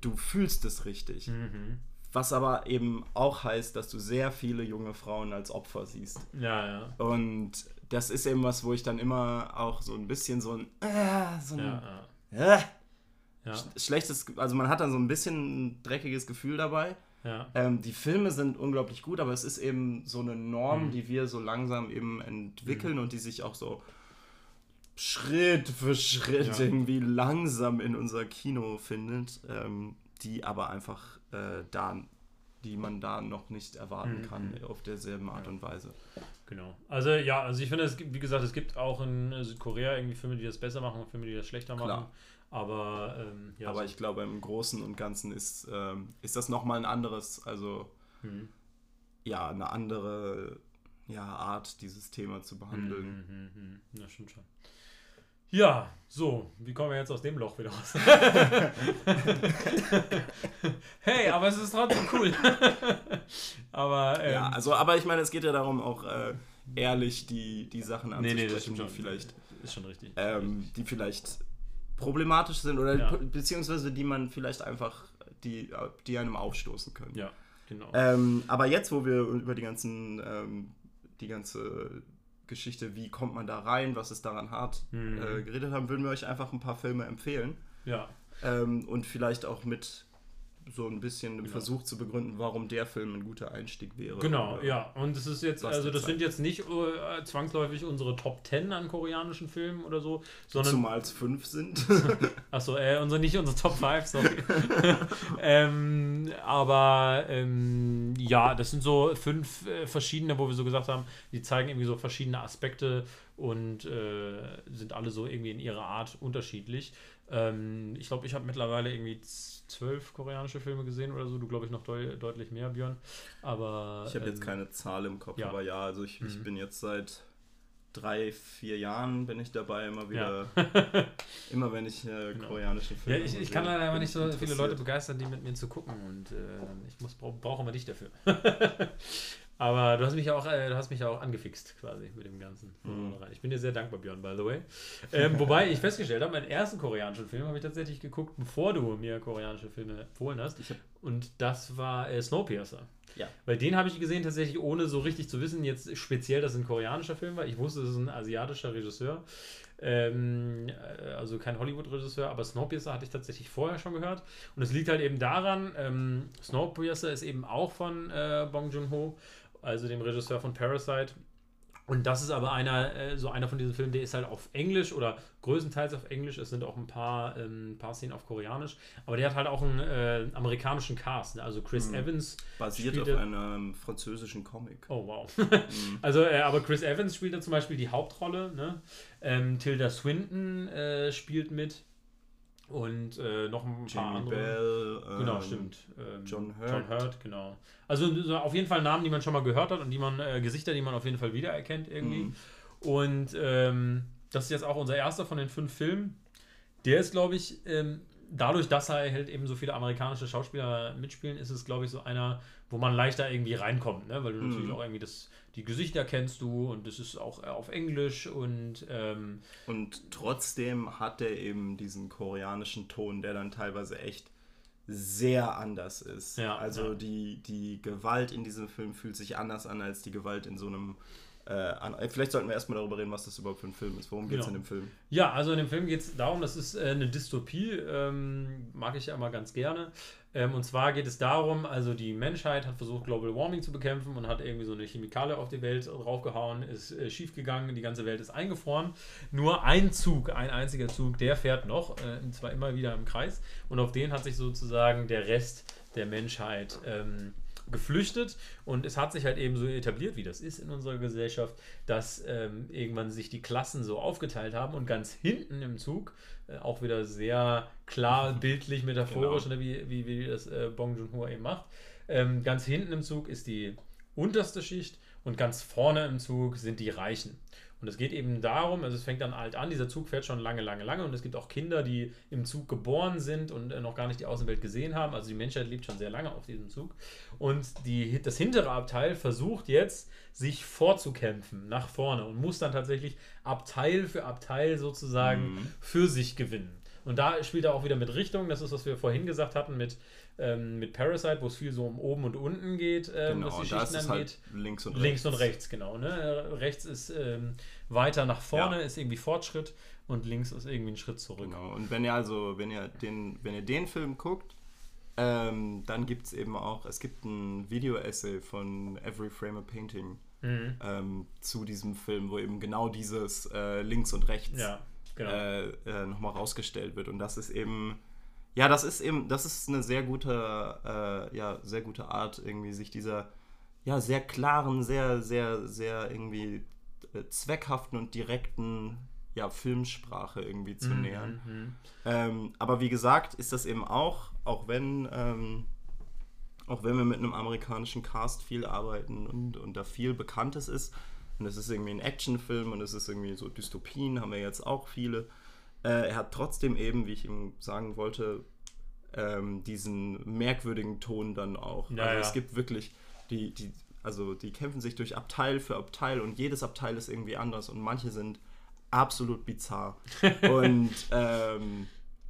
du fühlst es richtig. Mhm. Was aber eben auch heißt, dass du sehr viele junge Frauen als Opfer siehst. Ja, ja. Und das ist eben was, wo ich dann immer auch so ein bisschen so ein, äh, so ein Ja, äh, ja. sch- schlechtes, also man hat dann so ein bisschen ein dreckiges Gefühl dabei. ja. Ähm, die Filme sind unglaublich gut, aber es ist eben so eine Norm, Mhm. die wir so langsam eben entwickeln und die sich auch so Schritt für Schritt Ja. irgendwie langsam in unser Kino findet, ähm, die aber einfach äh, da, die man da noch nicht erwarten Mhm. kann auf derselben Art Ja. und Weise. Genau. Also ja, also ich finde, es gibt, wie gesagt, es gibt auch in Südkorea irgendwie Filme, die das besser machen und Filme, die das schlechter machen. Klar. Aber ähm, ja, aber so- ich glaube, im Großen und Ganzen ist, ähm, ist das nochmal ein anderes, also Mhm. ja, eine andere ja, Art, dieses Thema zu behandeln. Mhm, mhm, mhm. Ja, stimmt schon. Ja, so, wie kommen wir jetzt aus dem Loch wieder raus? *laughs* hey, aber es ist trotzdem cool. *laughs* aber ähm, Ja, also, aber ich meine, es geht ja darum, auch äh, ehrlich die, die Sachen nee, anzusprechen, nee, das stimmt die schon. vielleicht, Ist schon richtig. ähm, die vielleicht problematisch sind oder Ja. beziehungsweise die man vielleicht einfach, die, die einem aufstoßen können. ja, genau. Ähm, aber jetzt, wo wir über die ganzen, ähm, die ganze Geschichte, wie kommt man da rein, was ist daran hart, Mhm. äh, geredet haben, würden wir euch einfach ein paar Filme empfehlen ja, ähm, und vielleicht auch mit so ein bisschen Genau. Versuch zu begründen, warum der Film ein guter Einstieg wäre. genau, ja. Und es ist jetzt, also das sind jetzt nicht äh, zwangsläufig unsere Top 10 an koreanischen Filmen oder so, sondern Zumal es fünf sind. *laughs* Achso, äh, unsere, nicht unsere Top 5, sorry. *laughs* ähm, aber ähm, ja, das sind so fünf äh, verschiedene, wo wir so gesagt haben, die zeigen irgendwie so verschiedene Aspekte und äh, sind alle so irgendwie in ihrer Art unterschiedlich. Ähm, ich glaube, ich habe mittlerweile irgendwie zwölf koreanische Filme gesehen oder so. Du, glaube ich, noch deu deutlich mehr, Björn. Aber Ich habe jetzt ähm, keine Zahl im Kopf, ja. aber ja, also ich, ich Mhm. bin jetzt seit drei, vier Jahren bin ich dabei immer wieder. Ja. *laughs* immer wenn ich äh, Genau. koreanische Filme Ja, ich, ich kann leider bin nicht ich so viele. Leute begeistern, die mit mir zu gucken und äh, ich muss brauche brauch immer dich dafür. *laughs* aber du hast mich auch, äh, du hast mich auch angefixt quasi mit dem Ganzen. Mhm. Ich bin dir sehr dankbar, Björn, by the way. Ähm, *laughs* wobei ich festgestellt habe, meinen ersten koreanischen Film habe ich tatsächlich geguckt, bevor du mir koreanische Filme empfohlen hast. Und das war äh, Snowpiercer. Ja. Weil den habe ich gesehen tatsächlich ohne so richtig zu wissen, jetzt speziell, dass es ein koreanischer Film war. Ich wusste, es ist ein asiatischer Regisseur. Ähm, äh, also kein Hollywood-Regisseur, aber Snowpiercer hatte ich tatsächlich vorher schon gehört. Und es liegt halt eben daran, ähm, Snowpiercer ist eben auch von äh, Bong Joon-ho, also dem Regisseur von Parasite. Und das ist aber einer, äh, so einer von diesen Filmen, der ist halt auf Englisch oder größtenteils auf Englisch. Es sind auch ein paar, ähm, paar Szenen auf Koreanisch. Aber der hat halt auch einen äh, amerikanischen Cast. Ne? Also Chris Mhm. Evans. Basiert auf einem französischen Comic. Oh, wow. Mhm. *laughs* Also, äh, aber Chris Evans spielt da zum Beispiel die Hauptrolle. Ne? Ähm, Tilda Swinton äh, spielt mit. Und äh, noch ein paar Jamie andere. Bell. Genau, ähm, stimmt. Ähm, John Hurt. John Hurt, genau. Also so auf jeden Fall Namen, die man schon mal gehört hat und die man, äh, Gesichter, die man auf jeden Fall wiedererkennt irgendwie. Mhm. Und ähm, das ist jetzt auch unser erster von den fünf Filmen. Der ist, glaube ich, ähm, dadurch, dass er halt eben so viele amerikanische Schauspieler mitspielen, ist es, glaube ich, so einer, wo man leichter irgendwie reinkommt, ne? weil du Mhm. natürlich auch irgendwie das, die Gesichter kennst du und es ist auch äh, auf Englisch und ähm, Und trotzdem hat er eben diesen koreanischen Ton, der dann teilweise echt sehr anders ist. Ja, also ja. Die, die Gewalt in diesem Film fühlt sich anders an als die Gewalt in so einem. Äh, an, äh, vielleicht sollten wir erstmal darüber reden, was das überhaupt für ein Film ist. Worum geht es Genau. in dem Film? Ja, also in dem Film geht es darum, das ist äh, eine Dystopie, ähm, mag ich ja immer ganz gerne. Ähm, und zwar geht es darum, also die Menschheit hat versucht, Global Warming zu bekämpfen und hat irgendwie so eine Chemikalie auf die Welt draufgehauen, ist äh, schiefgegangen, die ganze Welt ist eingefroren. Nur ein Zug, ein einziger Zug, der fährt noch, äh, und zwar immer wieder im Kreis. Und auf den hat sich sozusagen der Rest der Menschheit ähm, geflüchtet und es hat sich halt eben so etabliert, wie das ist in unserer Gesellschaft, dass ähm, irgendwann sich die Klassen so aufgeteilt haben und ganz hinten im Zug, äh, auch wieder sehr klar, *laughs* bildlich, metaphorisch, Genau. ne, wie, wie, wie das äh, Bong Joon-ho eben macht, ähm, ganz hinten im Zug ist die unterste Schicht und ganz vorne im Zug sind die Reichen. Und es geht eben darum, also es fängt dann alt an, dieser Zug fährt schon lange, lange, lange und es gibt auch Kinder, die im Zug geboren sind und äh, noch gar nicht die Außenwelt gesehen haben. Also die Menschheit lebt schon sehr lange auf diesem Zug. Und die, das hintere Abteil versucht jetzt, sich vorzukämpfen nach vorne und muss dann tatsächlich Abteil für Abteil sozusagen Mhm. für sich gewinnen. Und da spielt er auch wieder mit Richtung, das ist, was wir vorhin gesagt hatten mit, ähm, mit Parasite, wo es viel so um oben und unten geht, ähm, genau, was die Schichten es angeht. halt links und Links rechts. und rechts, genau. Ne? Rechts ist ähm, weiter nach vorne, Ja. ist irgendwie Fortschritt und links ist irgendwie ein Schritt zurück. Genau. Und wenn ihr also, wenn ihr den, wenn ihr den Film guckt, ähm, dann gibt es eben auch, es gibt ein Video-Essay von Every Frame a Painting Mhm. ähm, zu diesem Film, wo eben genau dieses äh, links und rechts Ja, genau. äh, äh, nochmal rausgestellt wird. Und das ist eben, ja, das ist eben, das ist eine sehr gute, äh, ja, sehr gute Art, irgendwie sich dieser, ja, sehr klaren, sehr, sehr, sehr irgendwie äh, zweckhaften und direkten, ja, Filmsprache irgendwie zu Mhm, nähern. mhm. Ähm, aber wie gesagt, ist das eben auch, auch wenn, ähm, auch wenn wir mit einem amerikanischen Cast viel arbeiten und, und da viel Bekanntes ist, und es ist irgendwie ein Actionfilm und es ist irgendwie so Dystopien, haben wir jetzt auch viele. Äh, er hat trotzdem eben, wie ich ihm sagen wollte, ähm, diesen merkwürdigen Ton dann auch. Ja, also es gibt wirklich die, die, also die kämpfen sich durch Abteil für Abteil und jedes Abteil ist irgendwie anders und manche sind absolut bizarr. *laughs* und ähm,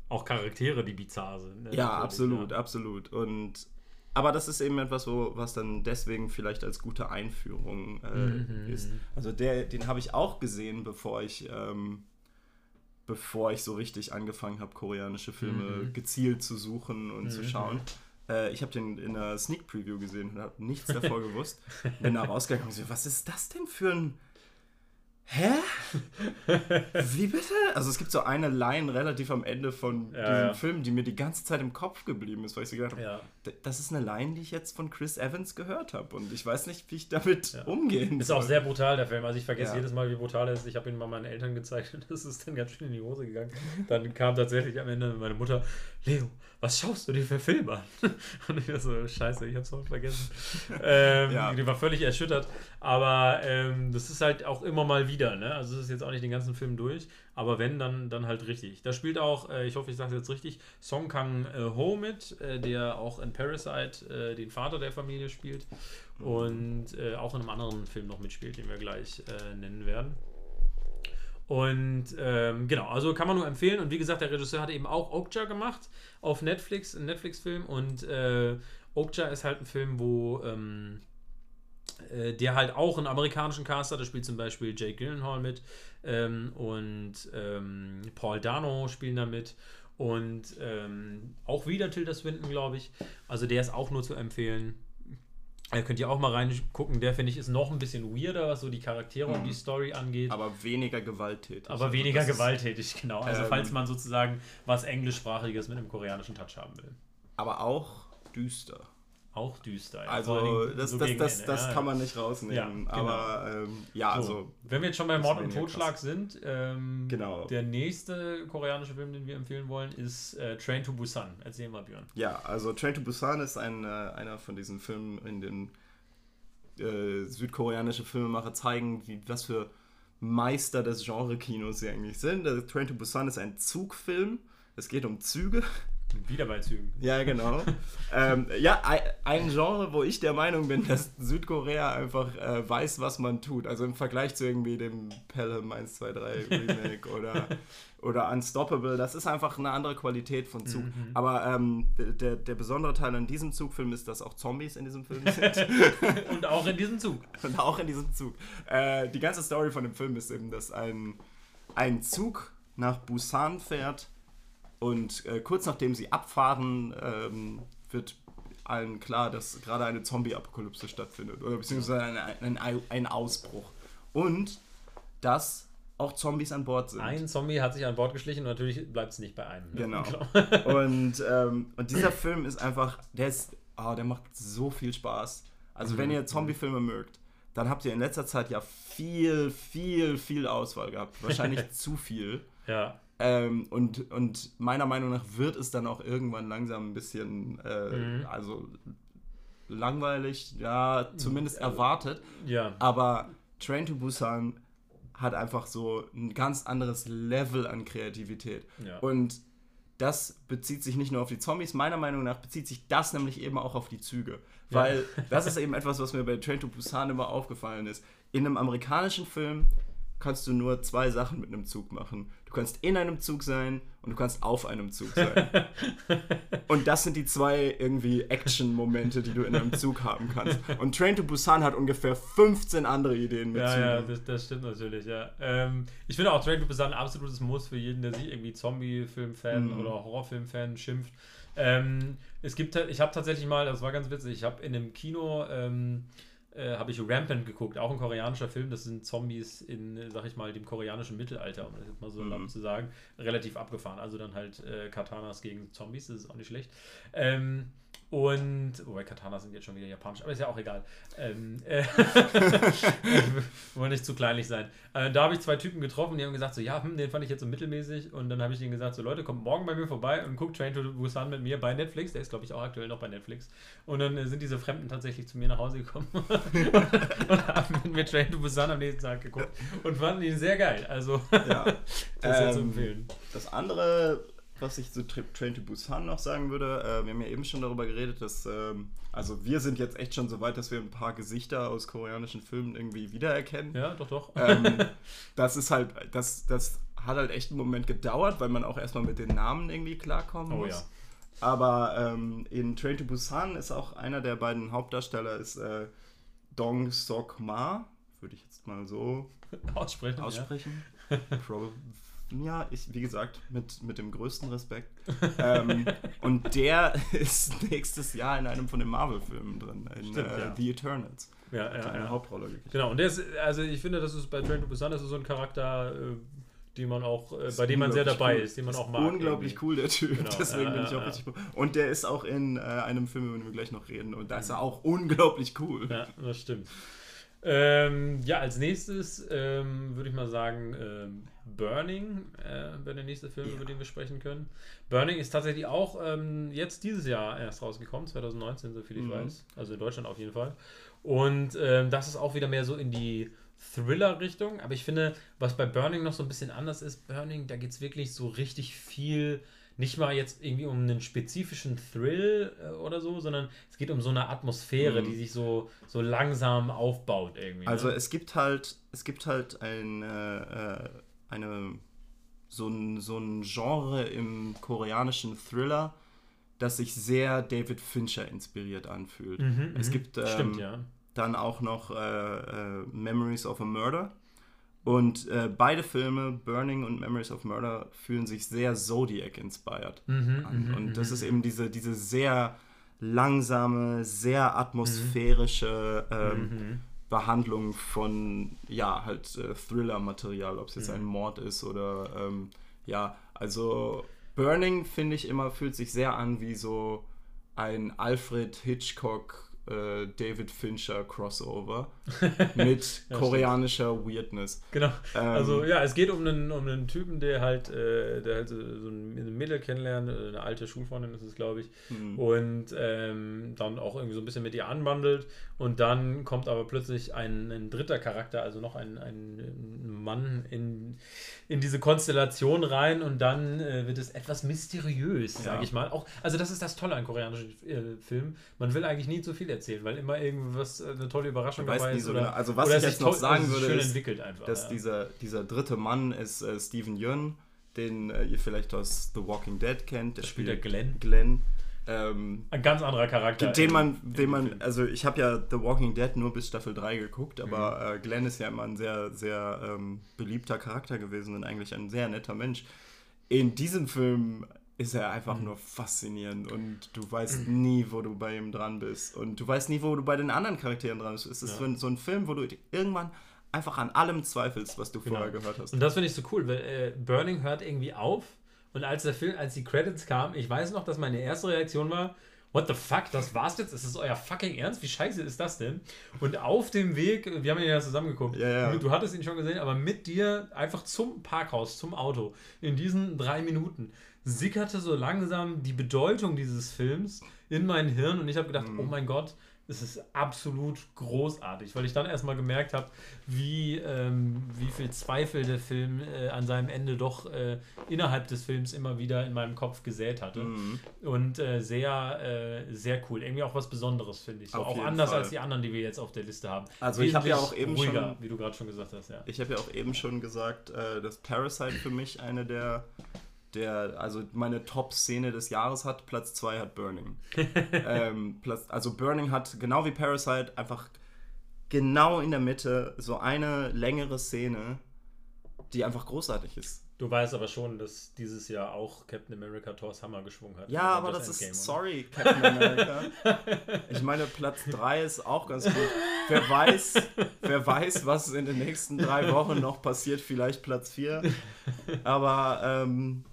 Auch Charaktere, die bizarr sind. ne? ja, absolut, ja. absolut. Und aber das ist eben etwas, wo, was dann deswegen vielleicht als gute Einführung äh, Mhm. ist. Also der, den habe ich auch gesehen, bevor ich, ähm, bevor ich so richtig angefangen habe, koreanische Filme Mhm. gezielt zu suchen und zu Mhm. schauen. Äh, ich habe den in einer Sneak Preview gesehen und habe nichts davor *laughs* gewusst. Bin da rausgegangen und so, was ist das denn für ein Hä? Wie bitte? Also es gibt so eine Line relativ am Ende von Ja, diesem ja. Film, die mir die ganze Zeit im Kopf geblieben ist, weil ich so gedacht habe, Ja. Das ist eine Line, die ich jetzt von Chris Evans gehört habe und ich weiß nicht, wie ich damit umgehen Ist soll. auch sehr brutal, der Film. Also ich vergesse jedes Mal, wie brutal er ist. Ich habe ihn mal meinen Eltern gezeigt und *laughs* das ist dann ganz schön in die Hose gegangen. Dann kam tatsächlich am Ende meine Mutter, Leo, was schaust du dir für Filme an? *laughs* Und ich war so, scheiße, ich hab's voll vergessen. *laughs* ähm. Die war völlig erschüttert. Aber ähm, das ist halt auch immer mal wieder, ne? Also es ist jetzt auch nicht den ganzen Film durch, aber wenn, dann, dann halt richtig. Da spielt auch, äh, ich hoffe, ich sage es jetzt richtig, Song Kang äh, Ho mit, äh, der auch in Parasite äh, den Vater der Familie spielt und äh, auch in einem anderen Film noch mitspielt, den wir gleich nennen werden. Und ähm, genau, also kann man nur empfehlen. Und wie gesagt, der Regisseur hat eben auch Okja gemacht auf Netflix, ein Netflix-Film. Und äh, Okja ist halt ein Film, wo ähm, äh, der halt auch einen amerikanischen Cast hat. Da spielt zum Beispiel Jake Gyllenhaal mit ähm, und ähm, Paul Dano spielen da mit. Und ähm, auch wieder Tilda Swinton, glaube ich. Also der ist auch nur zu empfehlen. Da könnt ihr auch mal reingucken. Der, finde ich, ist noch ein bisschen weirder, was so die Charaktere und die Story angeht. Aber weniger gewalttätig. Aber Also weniger das gewalttätig, genau. Also ähm, falls man sozusagen was englischsprachiges mit einem koreanischen Touch haben will. Aber auch düster. Auch düster. Also Dingen das, so das, das, Ende, das ja, kann man nicht rausnehmen. Ja, genau. Aber ähm, ja, So, also wenn wir jetzt schon bei Mord und Totschlag krass. sind, ähm, Genau. der nächste koreanische Film, den wir empfehlen wollen, ist äh, Train to Busan. Erzähl mal, Björn. Ja, also Train to Busan ist ein, äh, einer von diesen Filmen, in denen äh, südkoreanische Filmemacher zeigen, wie, was für Meister des Genre-Kinos sie eigentlich sind. Also Train to Busan ist ein Zugfilm. Es geht um Züge. Wieder bei Zügen. Ja, genau. *laughs* ähm, ja, ein, Genre, wo ich der Meinung bin, dass Südkorea einfach äh, weiß, was man tut. Also im Vergleich zu irgendwie dem Pelham 1, 2, 3 Remake oder, oder Unstoppable, das ist einfach eine andere Qualität von Zug. Aber ähm, der, der besondere Teil an diesem Zugfilm ist, dass auch Zombies in diesem Film sind. *laughs* Und auch in diesem Zug. *laughs* Und auch in diesem Zug. Äh, die ganze Story von dem Film ist eben, dass ein, ein Zug nach Busan fährt und äh, kurz nachdem sie abfahren, ähm, wird allen klar, dass gerade eine Zombie-Apokalypse stattfindet. Oder beziehungsweise ein, ein, ein, Ausbruch. Und dass auch Zombies an Bord sind. Ein Zombie hat sich an Bord geschlichen und natürlich bleibt es nicht bei einem. ne? *laughs* Genau. Und, ähm, und dieser Film ist einfach, der ist, oh, der macht so viel Spaß. Also wenn ihr Zombie-Filme mögt, dann habt ihr in letzter Zeit ja viel, viel, viel Auswahl gehabt. Wahrscheinlich *laughs* zu viel. Ja. Ähm, und, und meiner Meinung nach wird es dann auch irgendwann langsam ein bisschen, äh, Mhm. also langweilig, ja, zumindest erwartet. Ja. Aber Train to Busan hat einfach so ein ganz anderes Level an Kreativität. Ja. Und das bezieht sich nicht nur auf die Zombies, meiner Meinung nach bezieht sich das nämlich eben auch auf die Züge. Ja. Weil das ist *laughs* eben etwas, was mir bei Train to Busan immer aufgefallen ist. In einem amerikanischen Film kannst du nur zwei Sachen mit einem Zug machen. Du kannst in einem Zug sein und du kannst auf einem Zug sein. *laughs* und das sind die zwei irgendwie Action-Momente, die du in einem Zug haben kannst. Und Train to Busan hat ungefähr 15 andere Ideen mit Ja, Zügen. ja, das, das stimmt natürlich, ja. Ähm, ich finde auch Train to Busan ein absolutes Muss für jeden, der sich irgendwie Zombie-Film-Fan Mhm. oder Horrorfilm-Fan schimpft. Ähm, es gibt, ich habe tatsächlich mal, das war ganz witzig, ich habe in einem Kino, ähm, äh, habe ich Rampant geguckt, auch ein koreanischer Film, das sind Zombies in, sag ich mal, dem koreanischen Mittelalter, um das jetzt mal so Mhm. zu sagen, relativ abgefahren. Also dann halt äh, Katanas gegen Zombies, das ist auch nicht schlecht. Ähm, und, wobei Katanas sind jetzt schon wieder japanisch, aber ist ja auch egal. Ähm, äh, *laughs* wollen nicht zu kleinlich sein. Äh, da habe ich zwei Typen getroffen, die haben gesagt, so, ja, hm, den fand ich jetzt so mittelmäßig. Und dann habe ich denen gesagt, so, Leute, kommt morgen bei mir vorbei und guckt Train to Busan mit mir bei Netflix. Der ist, glaube ich, auch aktuell noch bei Netflix. Und dann äh, sind diese Fremden tatsächlich zu mir nach Hause gekommen *laughs* und haben mit mir Train to Busan am nächsten Tag geguckt und fanden ihn sehr geil. Also, Ja. *laughs* das ist zu Ähm, empfehlen. Das andere, was ich zu Tra- Train to Busan noch sagen würde, äh, wir haben ja eben schon darüber geredet, dass, ähm, also wir sind jetzt echt schon so weit, dass wir ein paar Gesichter aus koreanischen Filmen irgendwie wiedererkennen. Ja, doch, doch. Ähm, *laughs* das ist halt, das, das hat halt echt einen Moment gedauert, weil man auch erstmal mit den Namen irgendwie klarkommen Oh muss. ja. Aber ähm, in Train to Busan ist auch einer der beiden Hauptdarsteller ist äh, Dong Sok Ma, würde ich jetzt mal so *laughs* Aussprechen. aussprechen. *laughs* Prob ja, ich, wie gesagt, mit, mit dem größten Respekt. ähm, *laughs* und der ist nächstes Jahr in einem von den Marvel-Filmen drin, in Stimmt, äh, ja. The Eternals. Ja, Hat ja, eine ja. Hauptrolle gekriegt. Genau, und der ist, also ich finde, das ist bei Train to Busan das ist so ein Charakter, äh, den man auch, äh, bei dem man sehr dabei cool. ist, den man Ist auch mag. Unglaublich irgendwie. cool, der Typ. Genau, Deswegen bin ich auch richtig cool. Und der ist auch in äh, einem Film, über den wir gleich noch reden. Und da ist er auch unglaublich cool. Ja, das stimmt. Ähm, ja, als nächstes ähm, würde ich mal sagen, ähm, Burning äh, wäre der nächste Film, Ja. über den wir sprechen können. Burning ist tatsächlich auch ähm, jetzt dieses Jahr erst rausgekommen, 2019, so viel ich Mhm. weiß. Also in Deutschland auf jeden Fall. Und ähm, das ist auch wieder mehr so in die Thriller-Richtung, aber ich finde, was bei Burning noch so ein bisschen anders ist, Burning, da geht es wirklich so richtig viel, nicht mal jetzt irgendwie um einen spezifischen Thrill äh, oder so, sondern es geht um so eine Atmosphäre, Mhm. die sich so, so langsam aufbaut irgendwie. Also ne? es gibt halt, es gibt halt ein, äh, äh, eine, so ein, so ein Genre im koreanischen Thriller, das sich sehr David Fincher inspiriert anfühlt. Mhm, es mhm. gibt ähm, Stimmt, ja. dann auch noch äh, äh, Memories of a Murder. Und äh, beide Filme, Burning und Memories of Murder, fühlen sich sehr Zodiac-inspired Mhm, an. mhm, Und das mhm, ist eben diese, diese sehr langsame, sehr atmosphärische ähm, mhm. Behandlung von, ja, halt äh, Thriller-Material, ob es jetzt Mhm. ein Mord ist oder, ähm, ja, also Burning, finde ich immer, fühlt sich sehr an wie so ein Alfred Hitchcock, äh, David Fincher Crossover *laughs* mit Ja, koreanischer Weirdness. Genau. Ähm, Also ja, es geht um einen, um einen Typen, der halt, äh, der halt so, so ein Mädel kennenlernt, äh, eine alte Schulfreundin ist es, glaube ich, Mhm. und ähm, dann auch irgendwie so ein bisschen mit ihr anwandelt und dann kommt aber plötzlich ein, ein dritter Charakter, also noch ein, ein Mann in, in diese Konstellation rein und dann äh, wird es etwas mysteriös, sage Ja. ich mal. Auch, also das ist das Tolle an koreanischen äh, Filmen. Man will eigentlich nie zu viel erzählen, weil immer irgendwas äh, eine tolle Überraschung dabei ist so oder, genau. Also was ich jetzt noch sagen würde, ist, einfach. dass ja. dieser, dieser dritte Mann ist äh, Steven Yeun, den äh, ihr vielleicht aus The Walking Dead kennt. Der Das spielt der Glenn. Glenn. Ähm, Ein ganz anderer Charakter. den man, den man, also ich habe ja The Walking Dead nur bis Staffel 3 geguckt, aber Mhm. äh, Glenn ist ja immer ein sehr, sehr ähm, beliebter Charakter gewesen und eigentlich ein sehr netter Mensch. In diesem Film ist er einfach Mhm. nur faszinierend und du weißt nie, wo du bei ihm dran bist und du weißt nie, wo du bei den anderen Charakteren dran bist. Es ist Ja. so, ein, so ein Film, wo du irgendwann einfach an allem zweifelst, was du Genau. vorher gehört hast. Und das finde ich so cool, weil äh, Burning hört irgendwie auf und als der Film, als die Credits kamen, ich weiß noch, dass meine erste Reaktion war, what the fuck, das war's jetzt? Ist das euer fucking Ernst? Wie scheiße ist das denn? Und auf dem Weg, wir haben ihn ja zusammen geguckt, Ja, ja. Du, du hattest ihn schon gesehen, aber mit dir einfach zum Parkhaus, zum Auto, in diesen drei Minuten, sickerte so langsam die Bedeutung dieses Films in mein Hirn und ich habe gedacht, Mhm. oh mein Gott, es ist absolut großartig, weil ich dann erstmal gemerkt habe, wie, ähm, wie viel Zweifel der Film äh, an seinem Ende doch äh, innerhalb des Films immer wieder in meinem Kopf gesät hatte. Mhm. Und äh, sehr, äh, sehr cool. Irgendwie auch was Besonderes, finde ich. So, auch anders Fall. als die anderen, die wir jetzt auf der Liste haben. Also ich habe ja Wesentlich auch eben ruhiger, schon wie du gerade schon gesagt hast, ja. Ich habe ja auch eben schon gesagt, äh, dass Parasite für mich eine der, der also meine Top-Szene des Jahres hat. Platz 2 hat Burning. *laughs* ähm, Platz, also Burning hat genau wie Parasite einfach genau in der Mitte so eine längere Szene, die einfach großartig ist. Du weißt aber schon, dass dieses Jahr auch Captain America Thor's Hammer geschwungen hat. Ja, in aber das ist, Endgame, oder? sorry, Captain America. Ich meine, Platz 3 ist auch ganz gut. Wer weiß, wer weiß, was in den nächsten drei Wochen noch passiert, vielleicht Platz 4. Aber ähm,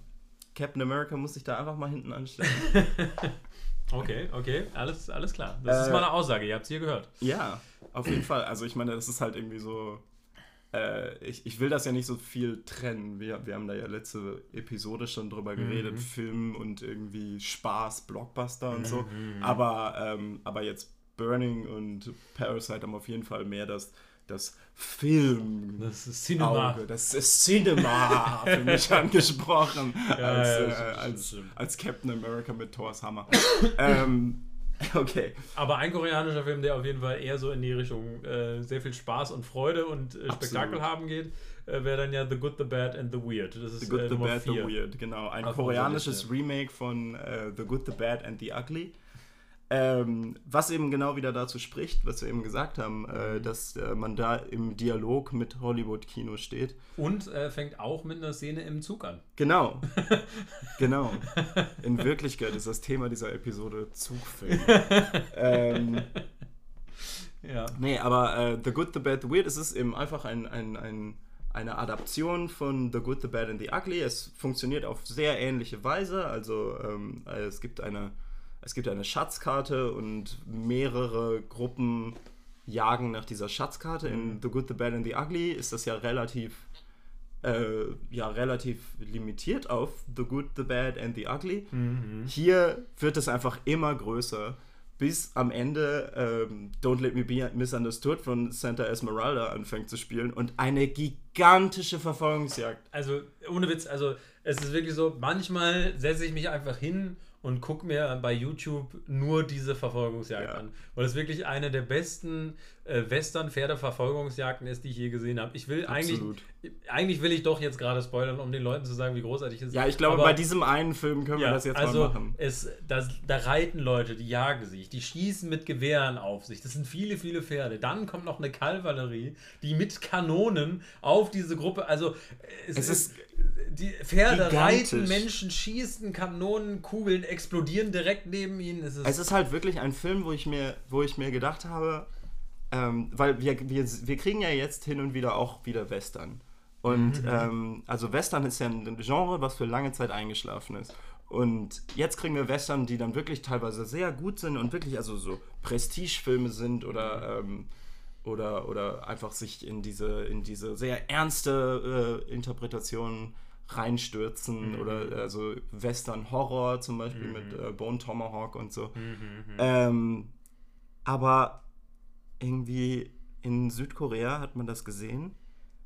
Captain America muss sich da einfach mal hinten anstellen. *laughs* Okay, okay, alles, alles klar. Das ist Äh, mal eine Aussage, ihr habt es hier gehört. Ja, auf jeden Fall. Also ich meine, das ist halt irgendwie so. Äh, ich, ich will das ja nicht so viel trennen. Wir, wir haben da ja letzte Episode schon drüber geredet. Mhm. Film und irgendwie Spaß, Blockbuster und so. Mhm. Aber, ähm, aber jetzt Burning und Parasite haben auf jeden Fall mehr das, das Film. Das ist Cinema. Auge, das ist Cinema *laughs* für mich angesprochen Ja, als, ja, äh, stimmt, als, stimmt. als Captain America mit Thors Hammer. *coughs* ähm, okay. Aber ein koreanischer Film, der auf jeden Fall eher so in die Richtung äh, sehr viel Spaß und Freude und äh, Spektakel haben geht, äh, wäre dann ja The Good, The Bad and The Weird. Das ist The Good, äh, the Bad, the vier. Weird, genau. Ein Auf koreanisches Remake von äh, The Good, the Bad and the Ugly. Ähm, was eben genau wieder dazu spricht, was wir eben gesagt haben, äh, dass äh, man da im Dialog mit Hollywood-Kino steht. Und äh, fängt auch mit einer Szene im Zug an. Genau. *laughs* genau. In Wirklichkeit ist das Thema dieser Episode Zugfilm. ähm, *laughs* Ja. Nee, aber äh, The Good, The Bad, The Weird, es ist eben einfach ein, ein, ein, eine Adaption von The Good, The Bad and The Ugly. Es funktioniert auf sehr ähnliche Weise. Also ähm, äh, es, gibt eine, es gibt eine Schatzkarte und mehrere Gruppen jagen nach dieser Schatzkarte. In The Good, The Bad and The Ugly ist das ja relativ, äh, ja, relativ limitiert auf The Good, The Bad and The Ugly. Mhm. Hier wird es einfach immer größer bis am Ende ähm, Don't Let Me Be Misunderstood von Santa Esmeralda anfängt zu spielen und eine gigantische Verfolgungsjagd. Also, ohne Witz, also es ist wirklich so, manchmal setze ich mich einfach hin und gucke mir bei YouTube nur diese Verfolgungsjagd ja. an. Weil es wirklich eine der besten äh, Western-Pferde-Verfolgungsjagden ist, die ich je gesehen habe. Ich will Absolut. eigentlich, eigentlich will ich doch jetzt gerade spoilern, um den Leuten zu sagen, wie großartig es ist. Ja, ich glaube, Aber, bei diesem einen Film können ja, wir das jetzt also mal machen. Es, das, da reiten Leute, die jagen sich, die schießen mit Gewehren auf sich. Das sind viele, viele Pferde. Dann kommt noch eine Kavallerie, die mit Kanonen auf diese Gruppe, also es, es ist, ist die Pferde Gigantisch. reiten, Menschen schießen, Kanonen, Kugeln explodieren direkt neben ihnen. Es ist, es ist halt wirklich ein Film, wo ich mir, wo ich mir gedacht habe, ähm, weil wir, wir, wir kriegen ja jetzt hin und wieder auch wieder Western. Und mhm. ähm, also Western ist ja ein Genre, was für lange Zeit eingeschlafen ist. Und jetzt kriegen wir Western, die dann wirklich teilweise sehr gut sind und wirklich also so Prestigefilme sind oder, mhm. ähm, oder, oder einfach sich in diese, in diese sehr ernste äh, Interpretation reinstürzen mhm. oder also Western Horror zum Beispiel mhm. mit äh, Bone Tomahawk und so. Mhm. mhm. Ähm, aber irgendwie in Südkorea hat man das gesehen.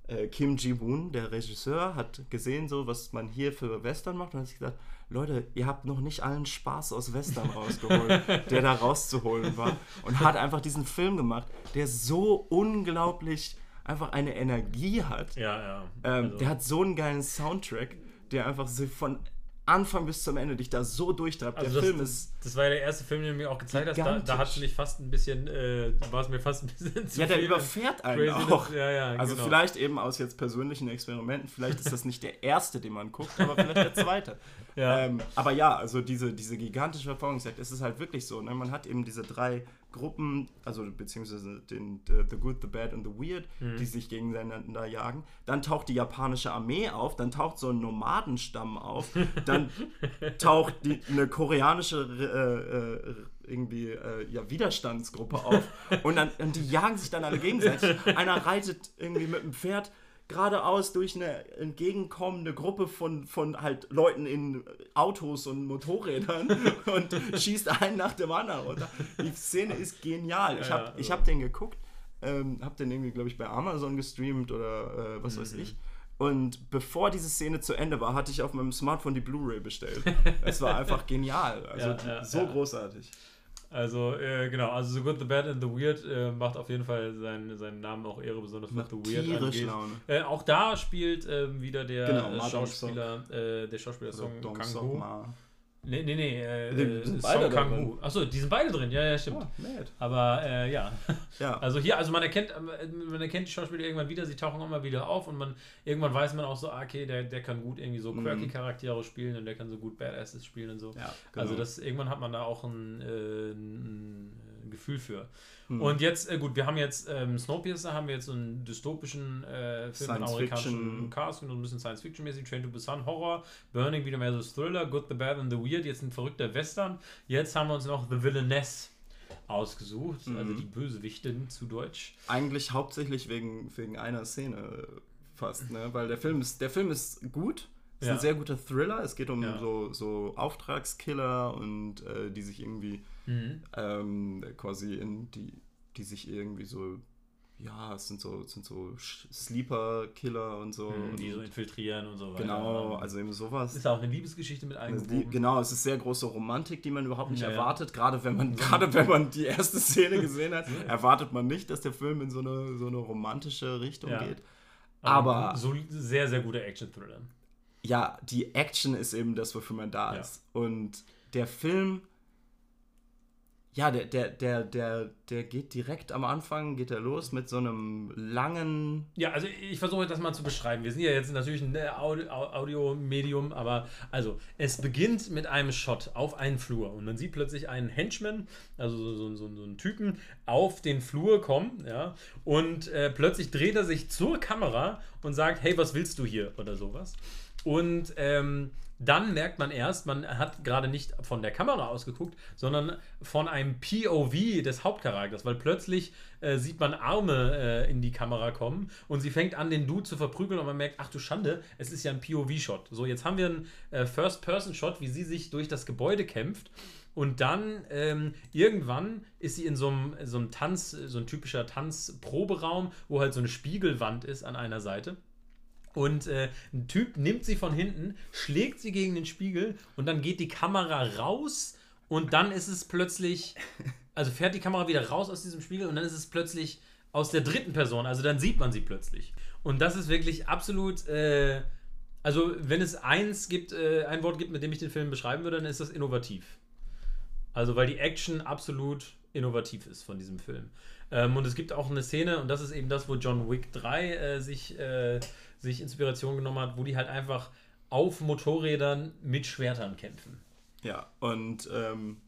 Äh, Kim Ji-woon, der Regisseur, hat gesehen, so was man hier für Western macht und hat sich gesagt, Leute, ihr habt noch nicht allen Spaß aus Western rausgeholt, *laughs* der da rauszuholen war. Und hat einfach diesen Film gemacht, der so unglaublich einfach eine Energie hat. Ja, ja. Ähm, also. Der hat so einen geilen Soundtrack, der einfach so von Anfang bis zum Ende dich da so durchtreibt. Also der das, Film ist. Das war ja der erste Film, den du mir auch gezeigt hast. Da, da hat es mich fast ein bisschen, äh, war es mir fast ein bisschen zu Ja, der überfährt einen auch. Ja, ja, also genau. vielleicht eben aus jetzt persönlichen Experimenten, vielleicht ist das nicht der erste, den man guckt, aber vielleicht der zweite. Ja. Ähm, aber ja, also diese, diese gigantische Erfahrungsjagd, es ist halt wirklich so. Ne? Man hat eben diese drei Gruppen, also beziehungsweise den the, the Good, the Bad und the Weird, mhm. die sich gegeneinander jagen. Dann taucht die japanische Armee auf, dann taucht so ein Nomadenstamm auf, dann *laughs* taucht die, eine koreanische äh, äh, irgendwie äh, ja, Widerstandsgruppe auf und, dann, und die jagen sich dann alle gegenseitig. Einer reitet irgendwie mit dem Pferd geradeaus durch eine entgegenkommende Gruppe von, von halt Leuten in Autos und Motorrädern *laughs* und schießt einen nach dem anderen runter. Die Szene ist genial. Ich habe ja, also. hab den geguckt, ähm, habe den irgendwie, glaube ich, bei Amazon gestreamt oder äh, was mhm. weiß ich. Und bevor diese Szene zu Ende war, hatte ich auf meinem Smartphone die Blu-ray bestellt. *laughs* Es war einfach genial. Also ja, ja, so großartig. Also, äh, genau, also The Good, The Bad and The Weird äh, macht auf jeden Fall seinen, seinen Namen auch Ehre, besonders was The Weird angeht. Äh, auch da spielt ähm, wieder der genau, Schauspieler, äh, der Schauspieler Song Kang-ho. Nee, nee, nee. Äh, die beide Kang Hu. Achso, die sind beide drin, ja, ja, stimmt. Oh, Aber äh, ja. *laughs* ja. Also hier, also man erkennt, äh, man erkennt die Schauspieler irgendwann wieder, sie tauchen immer wieder auf und man irgendwann weiß man auch so, ah, okay, der, der kann gut irgendwie so mhm. quirky Charaktere spielen und der kann so gut Badasses spielen und so. Ja, genau. Also das irgendwann hat man da auch ein, äh, ein Gefühl für. Mhm. Und jetzt, äh, gut, wir haben jetzt ähm, Snowpiercer, haben wir jetzt so einen dystopischen äh, Film mit amerikanischen Cast, so ein bisschen Science-Fiction-mäßig, Train to Busan, Horror, Burning wieder mehr so Thriller, Good, the Bad and the Weird, jetzt ein verrückter Western. Jetzt haben wir uns noch The Villainess ausgesucht, mhm. also die Bösewichtin zu Deutsch. Eigentlich hauptsächlich wegen, wegen einer Szene fast, ne? Weil der Film ist, der Film ist gut. Es ist ja. ein sehr guter Thriller. Es geht um ja. so, so Auftragskiller und äh, die sich irgendwie mhm. ähm, quasi in die, die sich irgendwie so, ja, es sind so, es sind so Sleeper-Killer und so. Mhm, die so infiltrieren und so weiter. Genau, also eben sowas. Ist auch eine Liebesgeschichte mit eingebunden. Genau, es ist sehr große Romantik, die man überhaupt nicht ja, erwartet. Gerade wenn man, gerade wenn man die erste Szene gesehen hat, *laughs* erwartet man nicht, dass der Film in so eine, so eine romantische Richtung geht. Aber, Aber so sehr, sehr guter Action-Thriller. Ja, die Action ist eben das, wofür man da ist. Und der Film ja, der, der, der, der, der geht direkt am Anfang, geht er los mit so einem langen. Ja, also ich versuche das mal zu beschreiben. Wir sind ja jetzt natürlich ein Audio-Medium, aber also es beginnt mit einem Shot auf einen Flur und man sieht plötzlich einen Henchman, also so, so, so, so einen Typen, auf den Flur kommen, ja, und äh, plötzlich dreht er sich zur Kamera und sagt, hey, was willst du hier oder sowas. Und ähm, dann merkt man erst, man hat gerade nicht von der Kamera ausgeguckt, sondern von einem POV des Hauptcharakters, weil plötzlich äh, sieht man Arme äh, in die Kamera kommen und sie fängt an, den Dude zu verprügeln und man merkt, ach du Schande, es ist ja ein POV-Shot. So, jetzt haben wir einen äh, First-Person-Shot, wie sie sich durch das Gebäude kämpft. Und dann ähm, irgendwann ist sie in so einem, so einem Tanz, so ein typischer Tanzproberaum, wo halt so eine Spiegelwand ist an einer Seite. Und äh, ein Typ nimmt sie von hinten, schlägt sie gegen den Spiegel und dann geht die Kamera raus und dann ist es plötzlich, also fährt die Kamera wieder raus aus diesem Spiegel und dann ist es plötzlich aus der dritten Person, also dann sieht man sie plötzlich. Und das ist wirklich absolut, äh, also wenn es eins gibt, äh, ein Wort gibt, mit dem ich den Film beschreiben würde, dann ist das innovativ. Also weil die Action absolut innovativ ist von diesem Film. Ähm, und es gibt auch eine Szene, und das ist eben das, wo John Wick 3 äh, sich, äh, sich Inspiration genommen hat, wo die halt einfach auf Motorrädern mit Schwertern kämpfen. Ja, und ähm,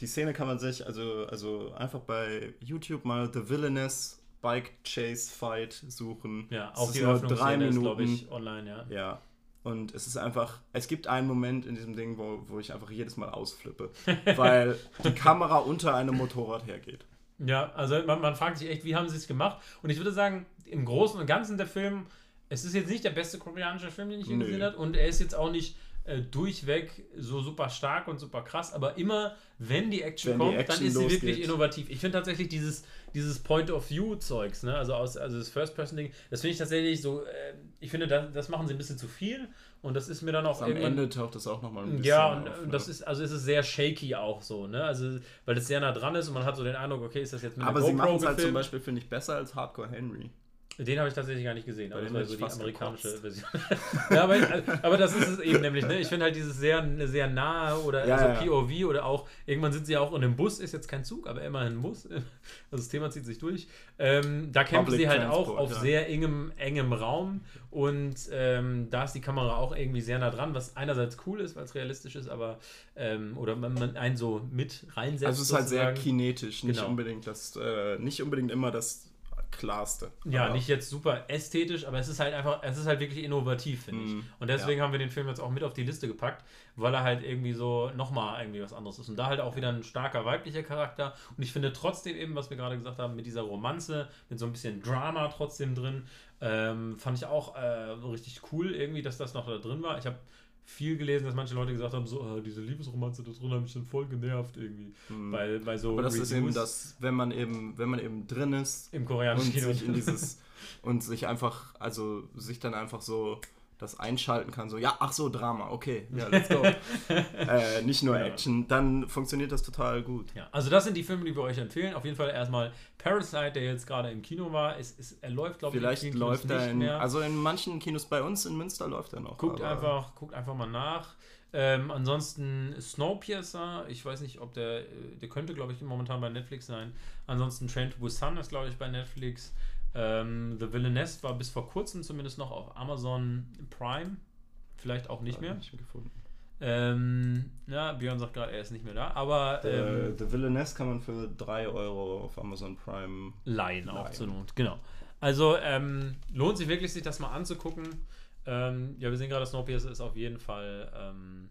die Szene kann man sich also, also einfach bei YouTube mal The Villainous Bike Chase Fight suchen. Ja, auch die nur drei ist, glaube Minuten. ich, online, ja. Ja. Und es ist einfach, es gibt einen Moment in diesem Ding, wo, wo ich einfach jedes Mal ausflippe, *laughs* weil die Kamera unter einem Motorrad hergeht. Ja, also man, man fragt sich echt, wie haben sie es gemacht? Und ich würde sagen, im Großen und Ganzen der Film, es ist jetzt nicht der beste koreanische Film, den ich je gesehen habe. Und er ist jetzt auch nicht äh, durchweg so super stark und super krass. Aber immer, wenn die Action Wenn die kommt, Action dann ist sie losgeht. wirklich innovativ. Ich finde tatsächlich dieses, dieses Point-of-View-Zeugs, ne? also, aus, also das First-Person-Ding, das finde ich tatsächlich so, äh, ich finde, das, das machen sie ein bisschen zu viel. Und das ist mir dann auch Am. Ende taucht das auch nochmal ein bisschen Ja, und auf, und ne? das ist, also es ist sehr shaky auch so, ne? Also, weil es sehr nah dran ist und man hat so den Eindruck, okay, ist das jetzt mit Aber sie machen es halt zum? Beispiel, finde ich, besser als Hardcore Henry. Den habe ich tatsächlich gar nicht gesehen, aber das war so die amerikanische gekotzt. Version. *laughs* ja, aber, aber das ist es eben nämlich, ne? Ich finde halt dieses sehr, sehr nahe oder Ja, also ja. POV oder auch, irgendwann sind sie ja auch in einem Bus, ist jetzt kein Zug, aber immerhin ein Bus. *laughs* Also das Thema zieht sich durch. Ähm, da kämpfen Public sie halt Transport, auch auf ja. sehr engem, engem Raum und ähm, da ist die Kamera auch irgendwie sehr nah dran, was einerseits cool ist, weil es realistisch ist, aber ähm, oder man, man einen so mit reinsetzt. Also es ist halt sehr sozusagen. kinetisch, nicht Genau. unbedingt das, äh, nicht unbedingt immer das klarste. Ja, Aber nicht jetzt super ästhetisch, aber es ist halt einfach, es ist halt wirklich innovativ, finde ich. Mhm, Und deswegen haben wir den Film jetzt auch mit auf die Liste gepackt, weil er halt irgendwie so nochmal irgendwie was anderes ist. Und da halt auch wieder ein starker weiblicher Charakter. Und ich finde trotzdem eben, was wir gerade gesagt haben, mit dieser Romanze, mit so ein bisschen Drama trotzdem drin, ähm, fand ich auch äh, richtig cool irgendwie, dass das noch da drin war. Ich habe viel gelesen, dass manche Leute gesagt haben, so, äh, diese Liebesromanze da drin hat mich dann voll genervt irgendwie. Bei, bei so Mhm. Aber das ist eben Reviews das, wenn man eben, wenn man eben drin ist im und koreanischen Kino. sich in dieses und sich einfach, also sich dann einfach so das einschalten kann, so, ja, ach so, Drama, okay, ja, *laughs* let's go. äh, nicht nur Ja. Action, dann funktioniert das total gut. Ja, also das sind die Filme, die wir euch empfehlen. Auf jeden Fall erstmal Parasite, der jetzt gerade im Kino war. Es, es, er läuft, glaube ich, Vielleicht in vielen Kinos läuft er nicht in, mehr. also in manchen Kinos bei uns in Münster läuft er noch. guckt, einfach, guckt einfach mal nach. Ähm, ansonsten Snowpiercer, ich weiß nicht, ob der, äh, der könnte, glaube ich, momentan bei Netflix sein. Ansonsten Train to Busan ist, glaube ich, bei Netflix. Ähm, The Villainess war bis vor kurzem zumindest noch auf Amazon Prime. Vielleicht auch nicht mehr. Nicht mehr gefunden. Ähm, ja, Björn sagt gerade, er ist nicht mehr da. Aber Äh, ähm, The Villainess kann man für 3 Euro auf Amazon Prime. Laien auch Laien. zur Not, genau. Also ähm, lohnt sich wirklich, sich das mal anzugucken. Ähm, ja, wir sehen gerade, Snowpiercer ist auf jeden Fall ähm,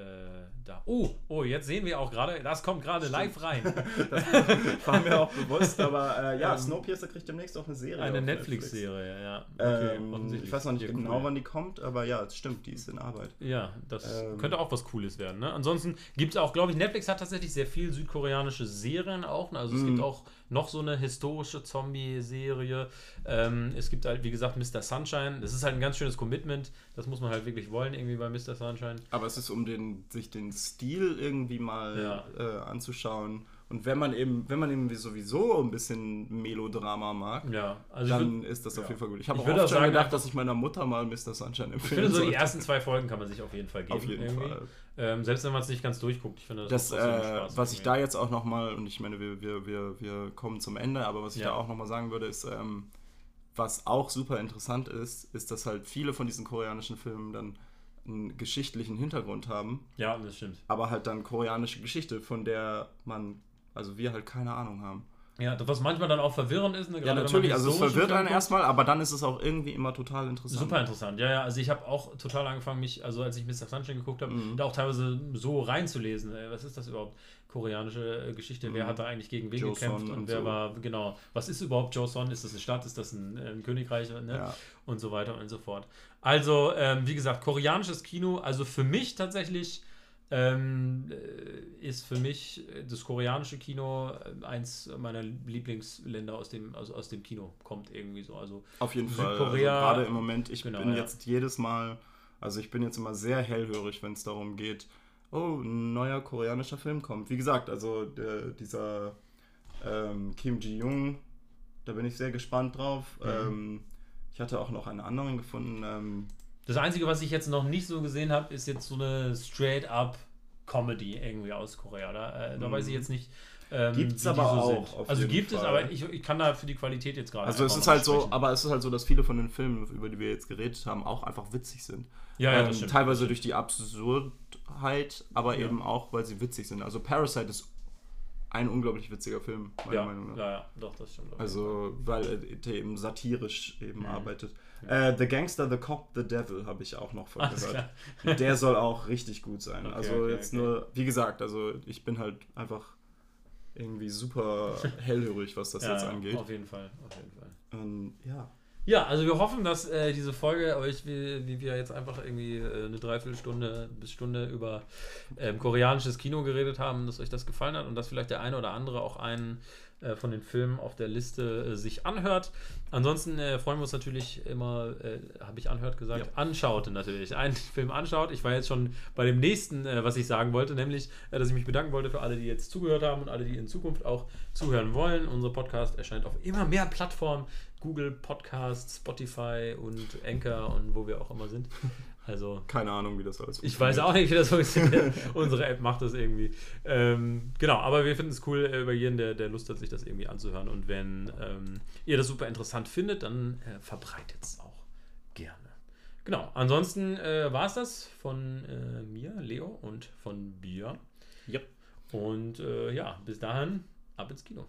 äh, da. Oh, oh, jetzt sehen wir auch gerade, das kommt gerade live rein. *laughs* War mir auch bewusst, aber äh, ja, Ähm, Snowpiercer kriegt demnächst auch eine Serie. Eine Netflix-Serie, ja. Ähm, offensichtlich. ich weiß noch nicht genau, cool. wann die kommt, aber ja, es stimmt, die ist in Arbeit. Ja, das Ähm, könnte auch was Cooles werden. Ne? Ansonsten gibt es auch, glaube ich, Netflix hat tatsächlich sehr viel südkoreanische Serien auch. Ne? Also es Mhm. gibt auch noch so eine historische Zombie-Serie. Ähm, es gibt halt, wie gesagt, Mr. Sunshine. Das ist halt ein ganz schönes Commitment. Das muss man halt wirklich wollen, irgendwie bei Mr. Sunshine. Aber es ist, um den, sich den Stil irgendwie mal Ja. äh, anzuschauen. Und wenn man eben, wenn man eben sowieso ein bisschen Melodrama mag, Ja, also ich dann würd- ist das auf ja. jeden Fall gut. Ich habe Ich auch oft schon sagen, gedacht, dass ich meiner Mutter mal Mr. Sunshine empfehlen Ich finde, so die sollte. ersten zwei Folgen kann man sich auf jeden Fall geben. Auf jeden irgendwie. Fall. Ähm, selbst wenn man es nicht ganz durchguckt. Ich finde, Das, trotzdem äh, Spaß was ich irgendwie. da jetzt auch nochmal, und ich meine, wir, wir, wir, wir kommen zum Ende, aber was ich Ja. da auch nochmal sagen würde, ist, ähm, was auch super interessant ist, ist, dass halt viele von diesen koreanischen Filmen dann einen geschichtlichen Hintergrund haben, Ja, das stimmt. aber halt dann koreanische Geschichte, von der man, also wir halt keine Ahnung haben. Ja, was manchmal dann auch verwirrend ist. Ne? Ja, natürlich, also es verwirrt einen erstmal, aber dann ist es auch irgendwie immer total interessant. Super interessant, ja, ja. Also ich habe auch total angefangen, mich, also als ich Mr. Sunshine geguckt habe, mhm. da auch teilweise so reinzulesen. Ey, was ist das überhaupt? Koreanische äh, Geschichte, mhm. wer hat da eigentlich gegen wen gekämpft Son und, wer so. war, genau, was ist überhaupt Joe Son? Ist das eine Stadt, ist das ein, ein Königreich ne? Ja. und so weiter und so fort. Also, ähm, wie gesagt, koreanisches Kino, also für mich tatsächlich ähm, äh, ist für mich das koreanische Kino äh, eins meiner Lieblingsländer aus dem, also aus dem Kino, kommt irgendwie so. Also Auf jeden Südkorea, Fall. Also gerade im Moment, ich genau, bin ja. jetzt jedes Mal, also ich bin jetzt immer sehr hellhörig, wenn es darum geht, oh, ein neuer koreanischer Film kommt. Wie gesagt, also der, dieser ähm, Kim Ji-Young, da bin ich sehr gespannt drauf. Mhm. Ähm, ich hatte auch noch einen anderen gefunden. Das Einzige, was ich jetzt noch nicht so gesehen habe, ist jetzt so eine straight-up Comedy irgendwie aus Korea. Da, äh, da weiß ich mhm. jetzt nicht. Ähm, gibt es aber so auch. also gibt Fall. es, aber ich, ich, kann da für die Qualität jetzt gerade. Also es ist halt sprechen. so, aber es ist halt so, dass viele von den Filmen, über die wir jetzt geredet haben, auch einfach witzig sind. Ja, ja, ähm, Teilweise durch die Absurdheit, aber ja. eben auch, weil sie witzig sind. Also Parasite ist ein unglaublich witziger Film, meiner ja, Meinung nach. Ja, ja, doch, das stimmt. Also, weil er eben satirisch eben mhm. arbeitet. Äh, the Gangster, The Cop, The Devil habe ich auch noch von Alles gehört. Klar. Der *laughs* soll auch richtig gut sein. Okay, also okay, jetzt okay. nur, wie gesagt, also ich bin halt einfach irgendwie super *laughs* hellhörig, was das ja, jetzt angeht. Auf jeden Fall, auf jeden Fall. Und, ja. Ja, also wir hoffen, dass äh, diese Folge euch, wie, wie, wir jetzt einfach irgendwie äh, eine Dreiviertelstunde bis Stunde über ähm, koreanisches Kino geredet haben, dass euch das gefallen hat und dass vielleicht der eine oder andere auch einen äh, von den Filmen auf der Liste äh, sich anhört. Ansonsten äh, freuen wir uns natürlich immer, äh, habe ich anhört gesagt, ja. anschaut natürlich. Einen *laughs* Film anschaut. Ich war jetzt schon bei dem nächsten, was ich sagen wollte, nämlich, dass ich mich bedanken wollte für alle, die jetzt zugehört haben und alle, die in Zukunft auch zuhören wollen. Unser Podcast erscheint auf immer mehr Plattformen. Google Podcast, Spotify und Anchor und wo wir auch immer sind. *laughs* Also, Keine Ahnung, wie das alles funktioniert. Ich weiß auch nicht, wie das funktioniert. *laughs* Unsere App macht das irgendwie. Ähm, genau, aber wir finden es cool äh, über jeden, der, der Lust hat, sich das irgendwie anzuhören. Und wenn ähm, ihr das super interessant findet, dann äh, verbreitet es auch gerne. Genau, ansonsten äh, war es das von äh, mir, Leo, und von Björn. Yep. Und äh, ja, bis dahin, ab ins Kino.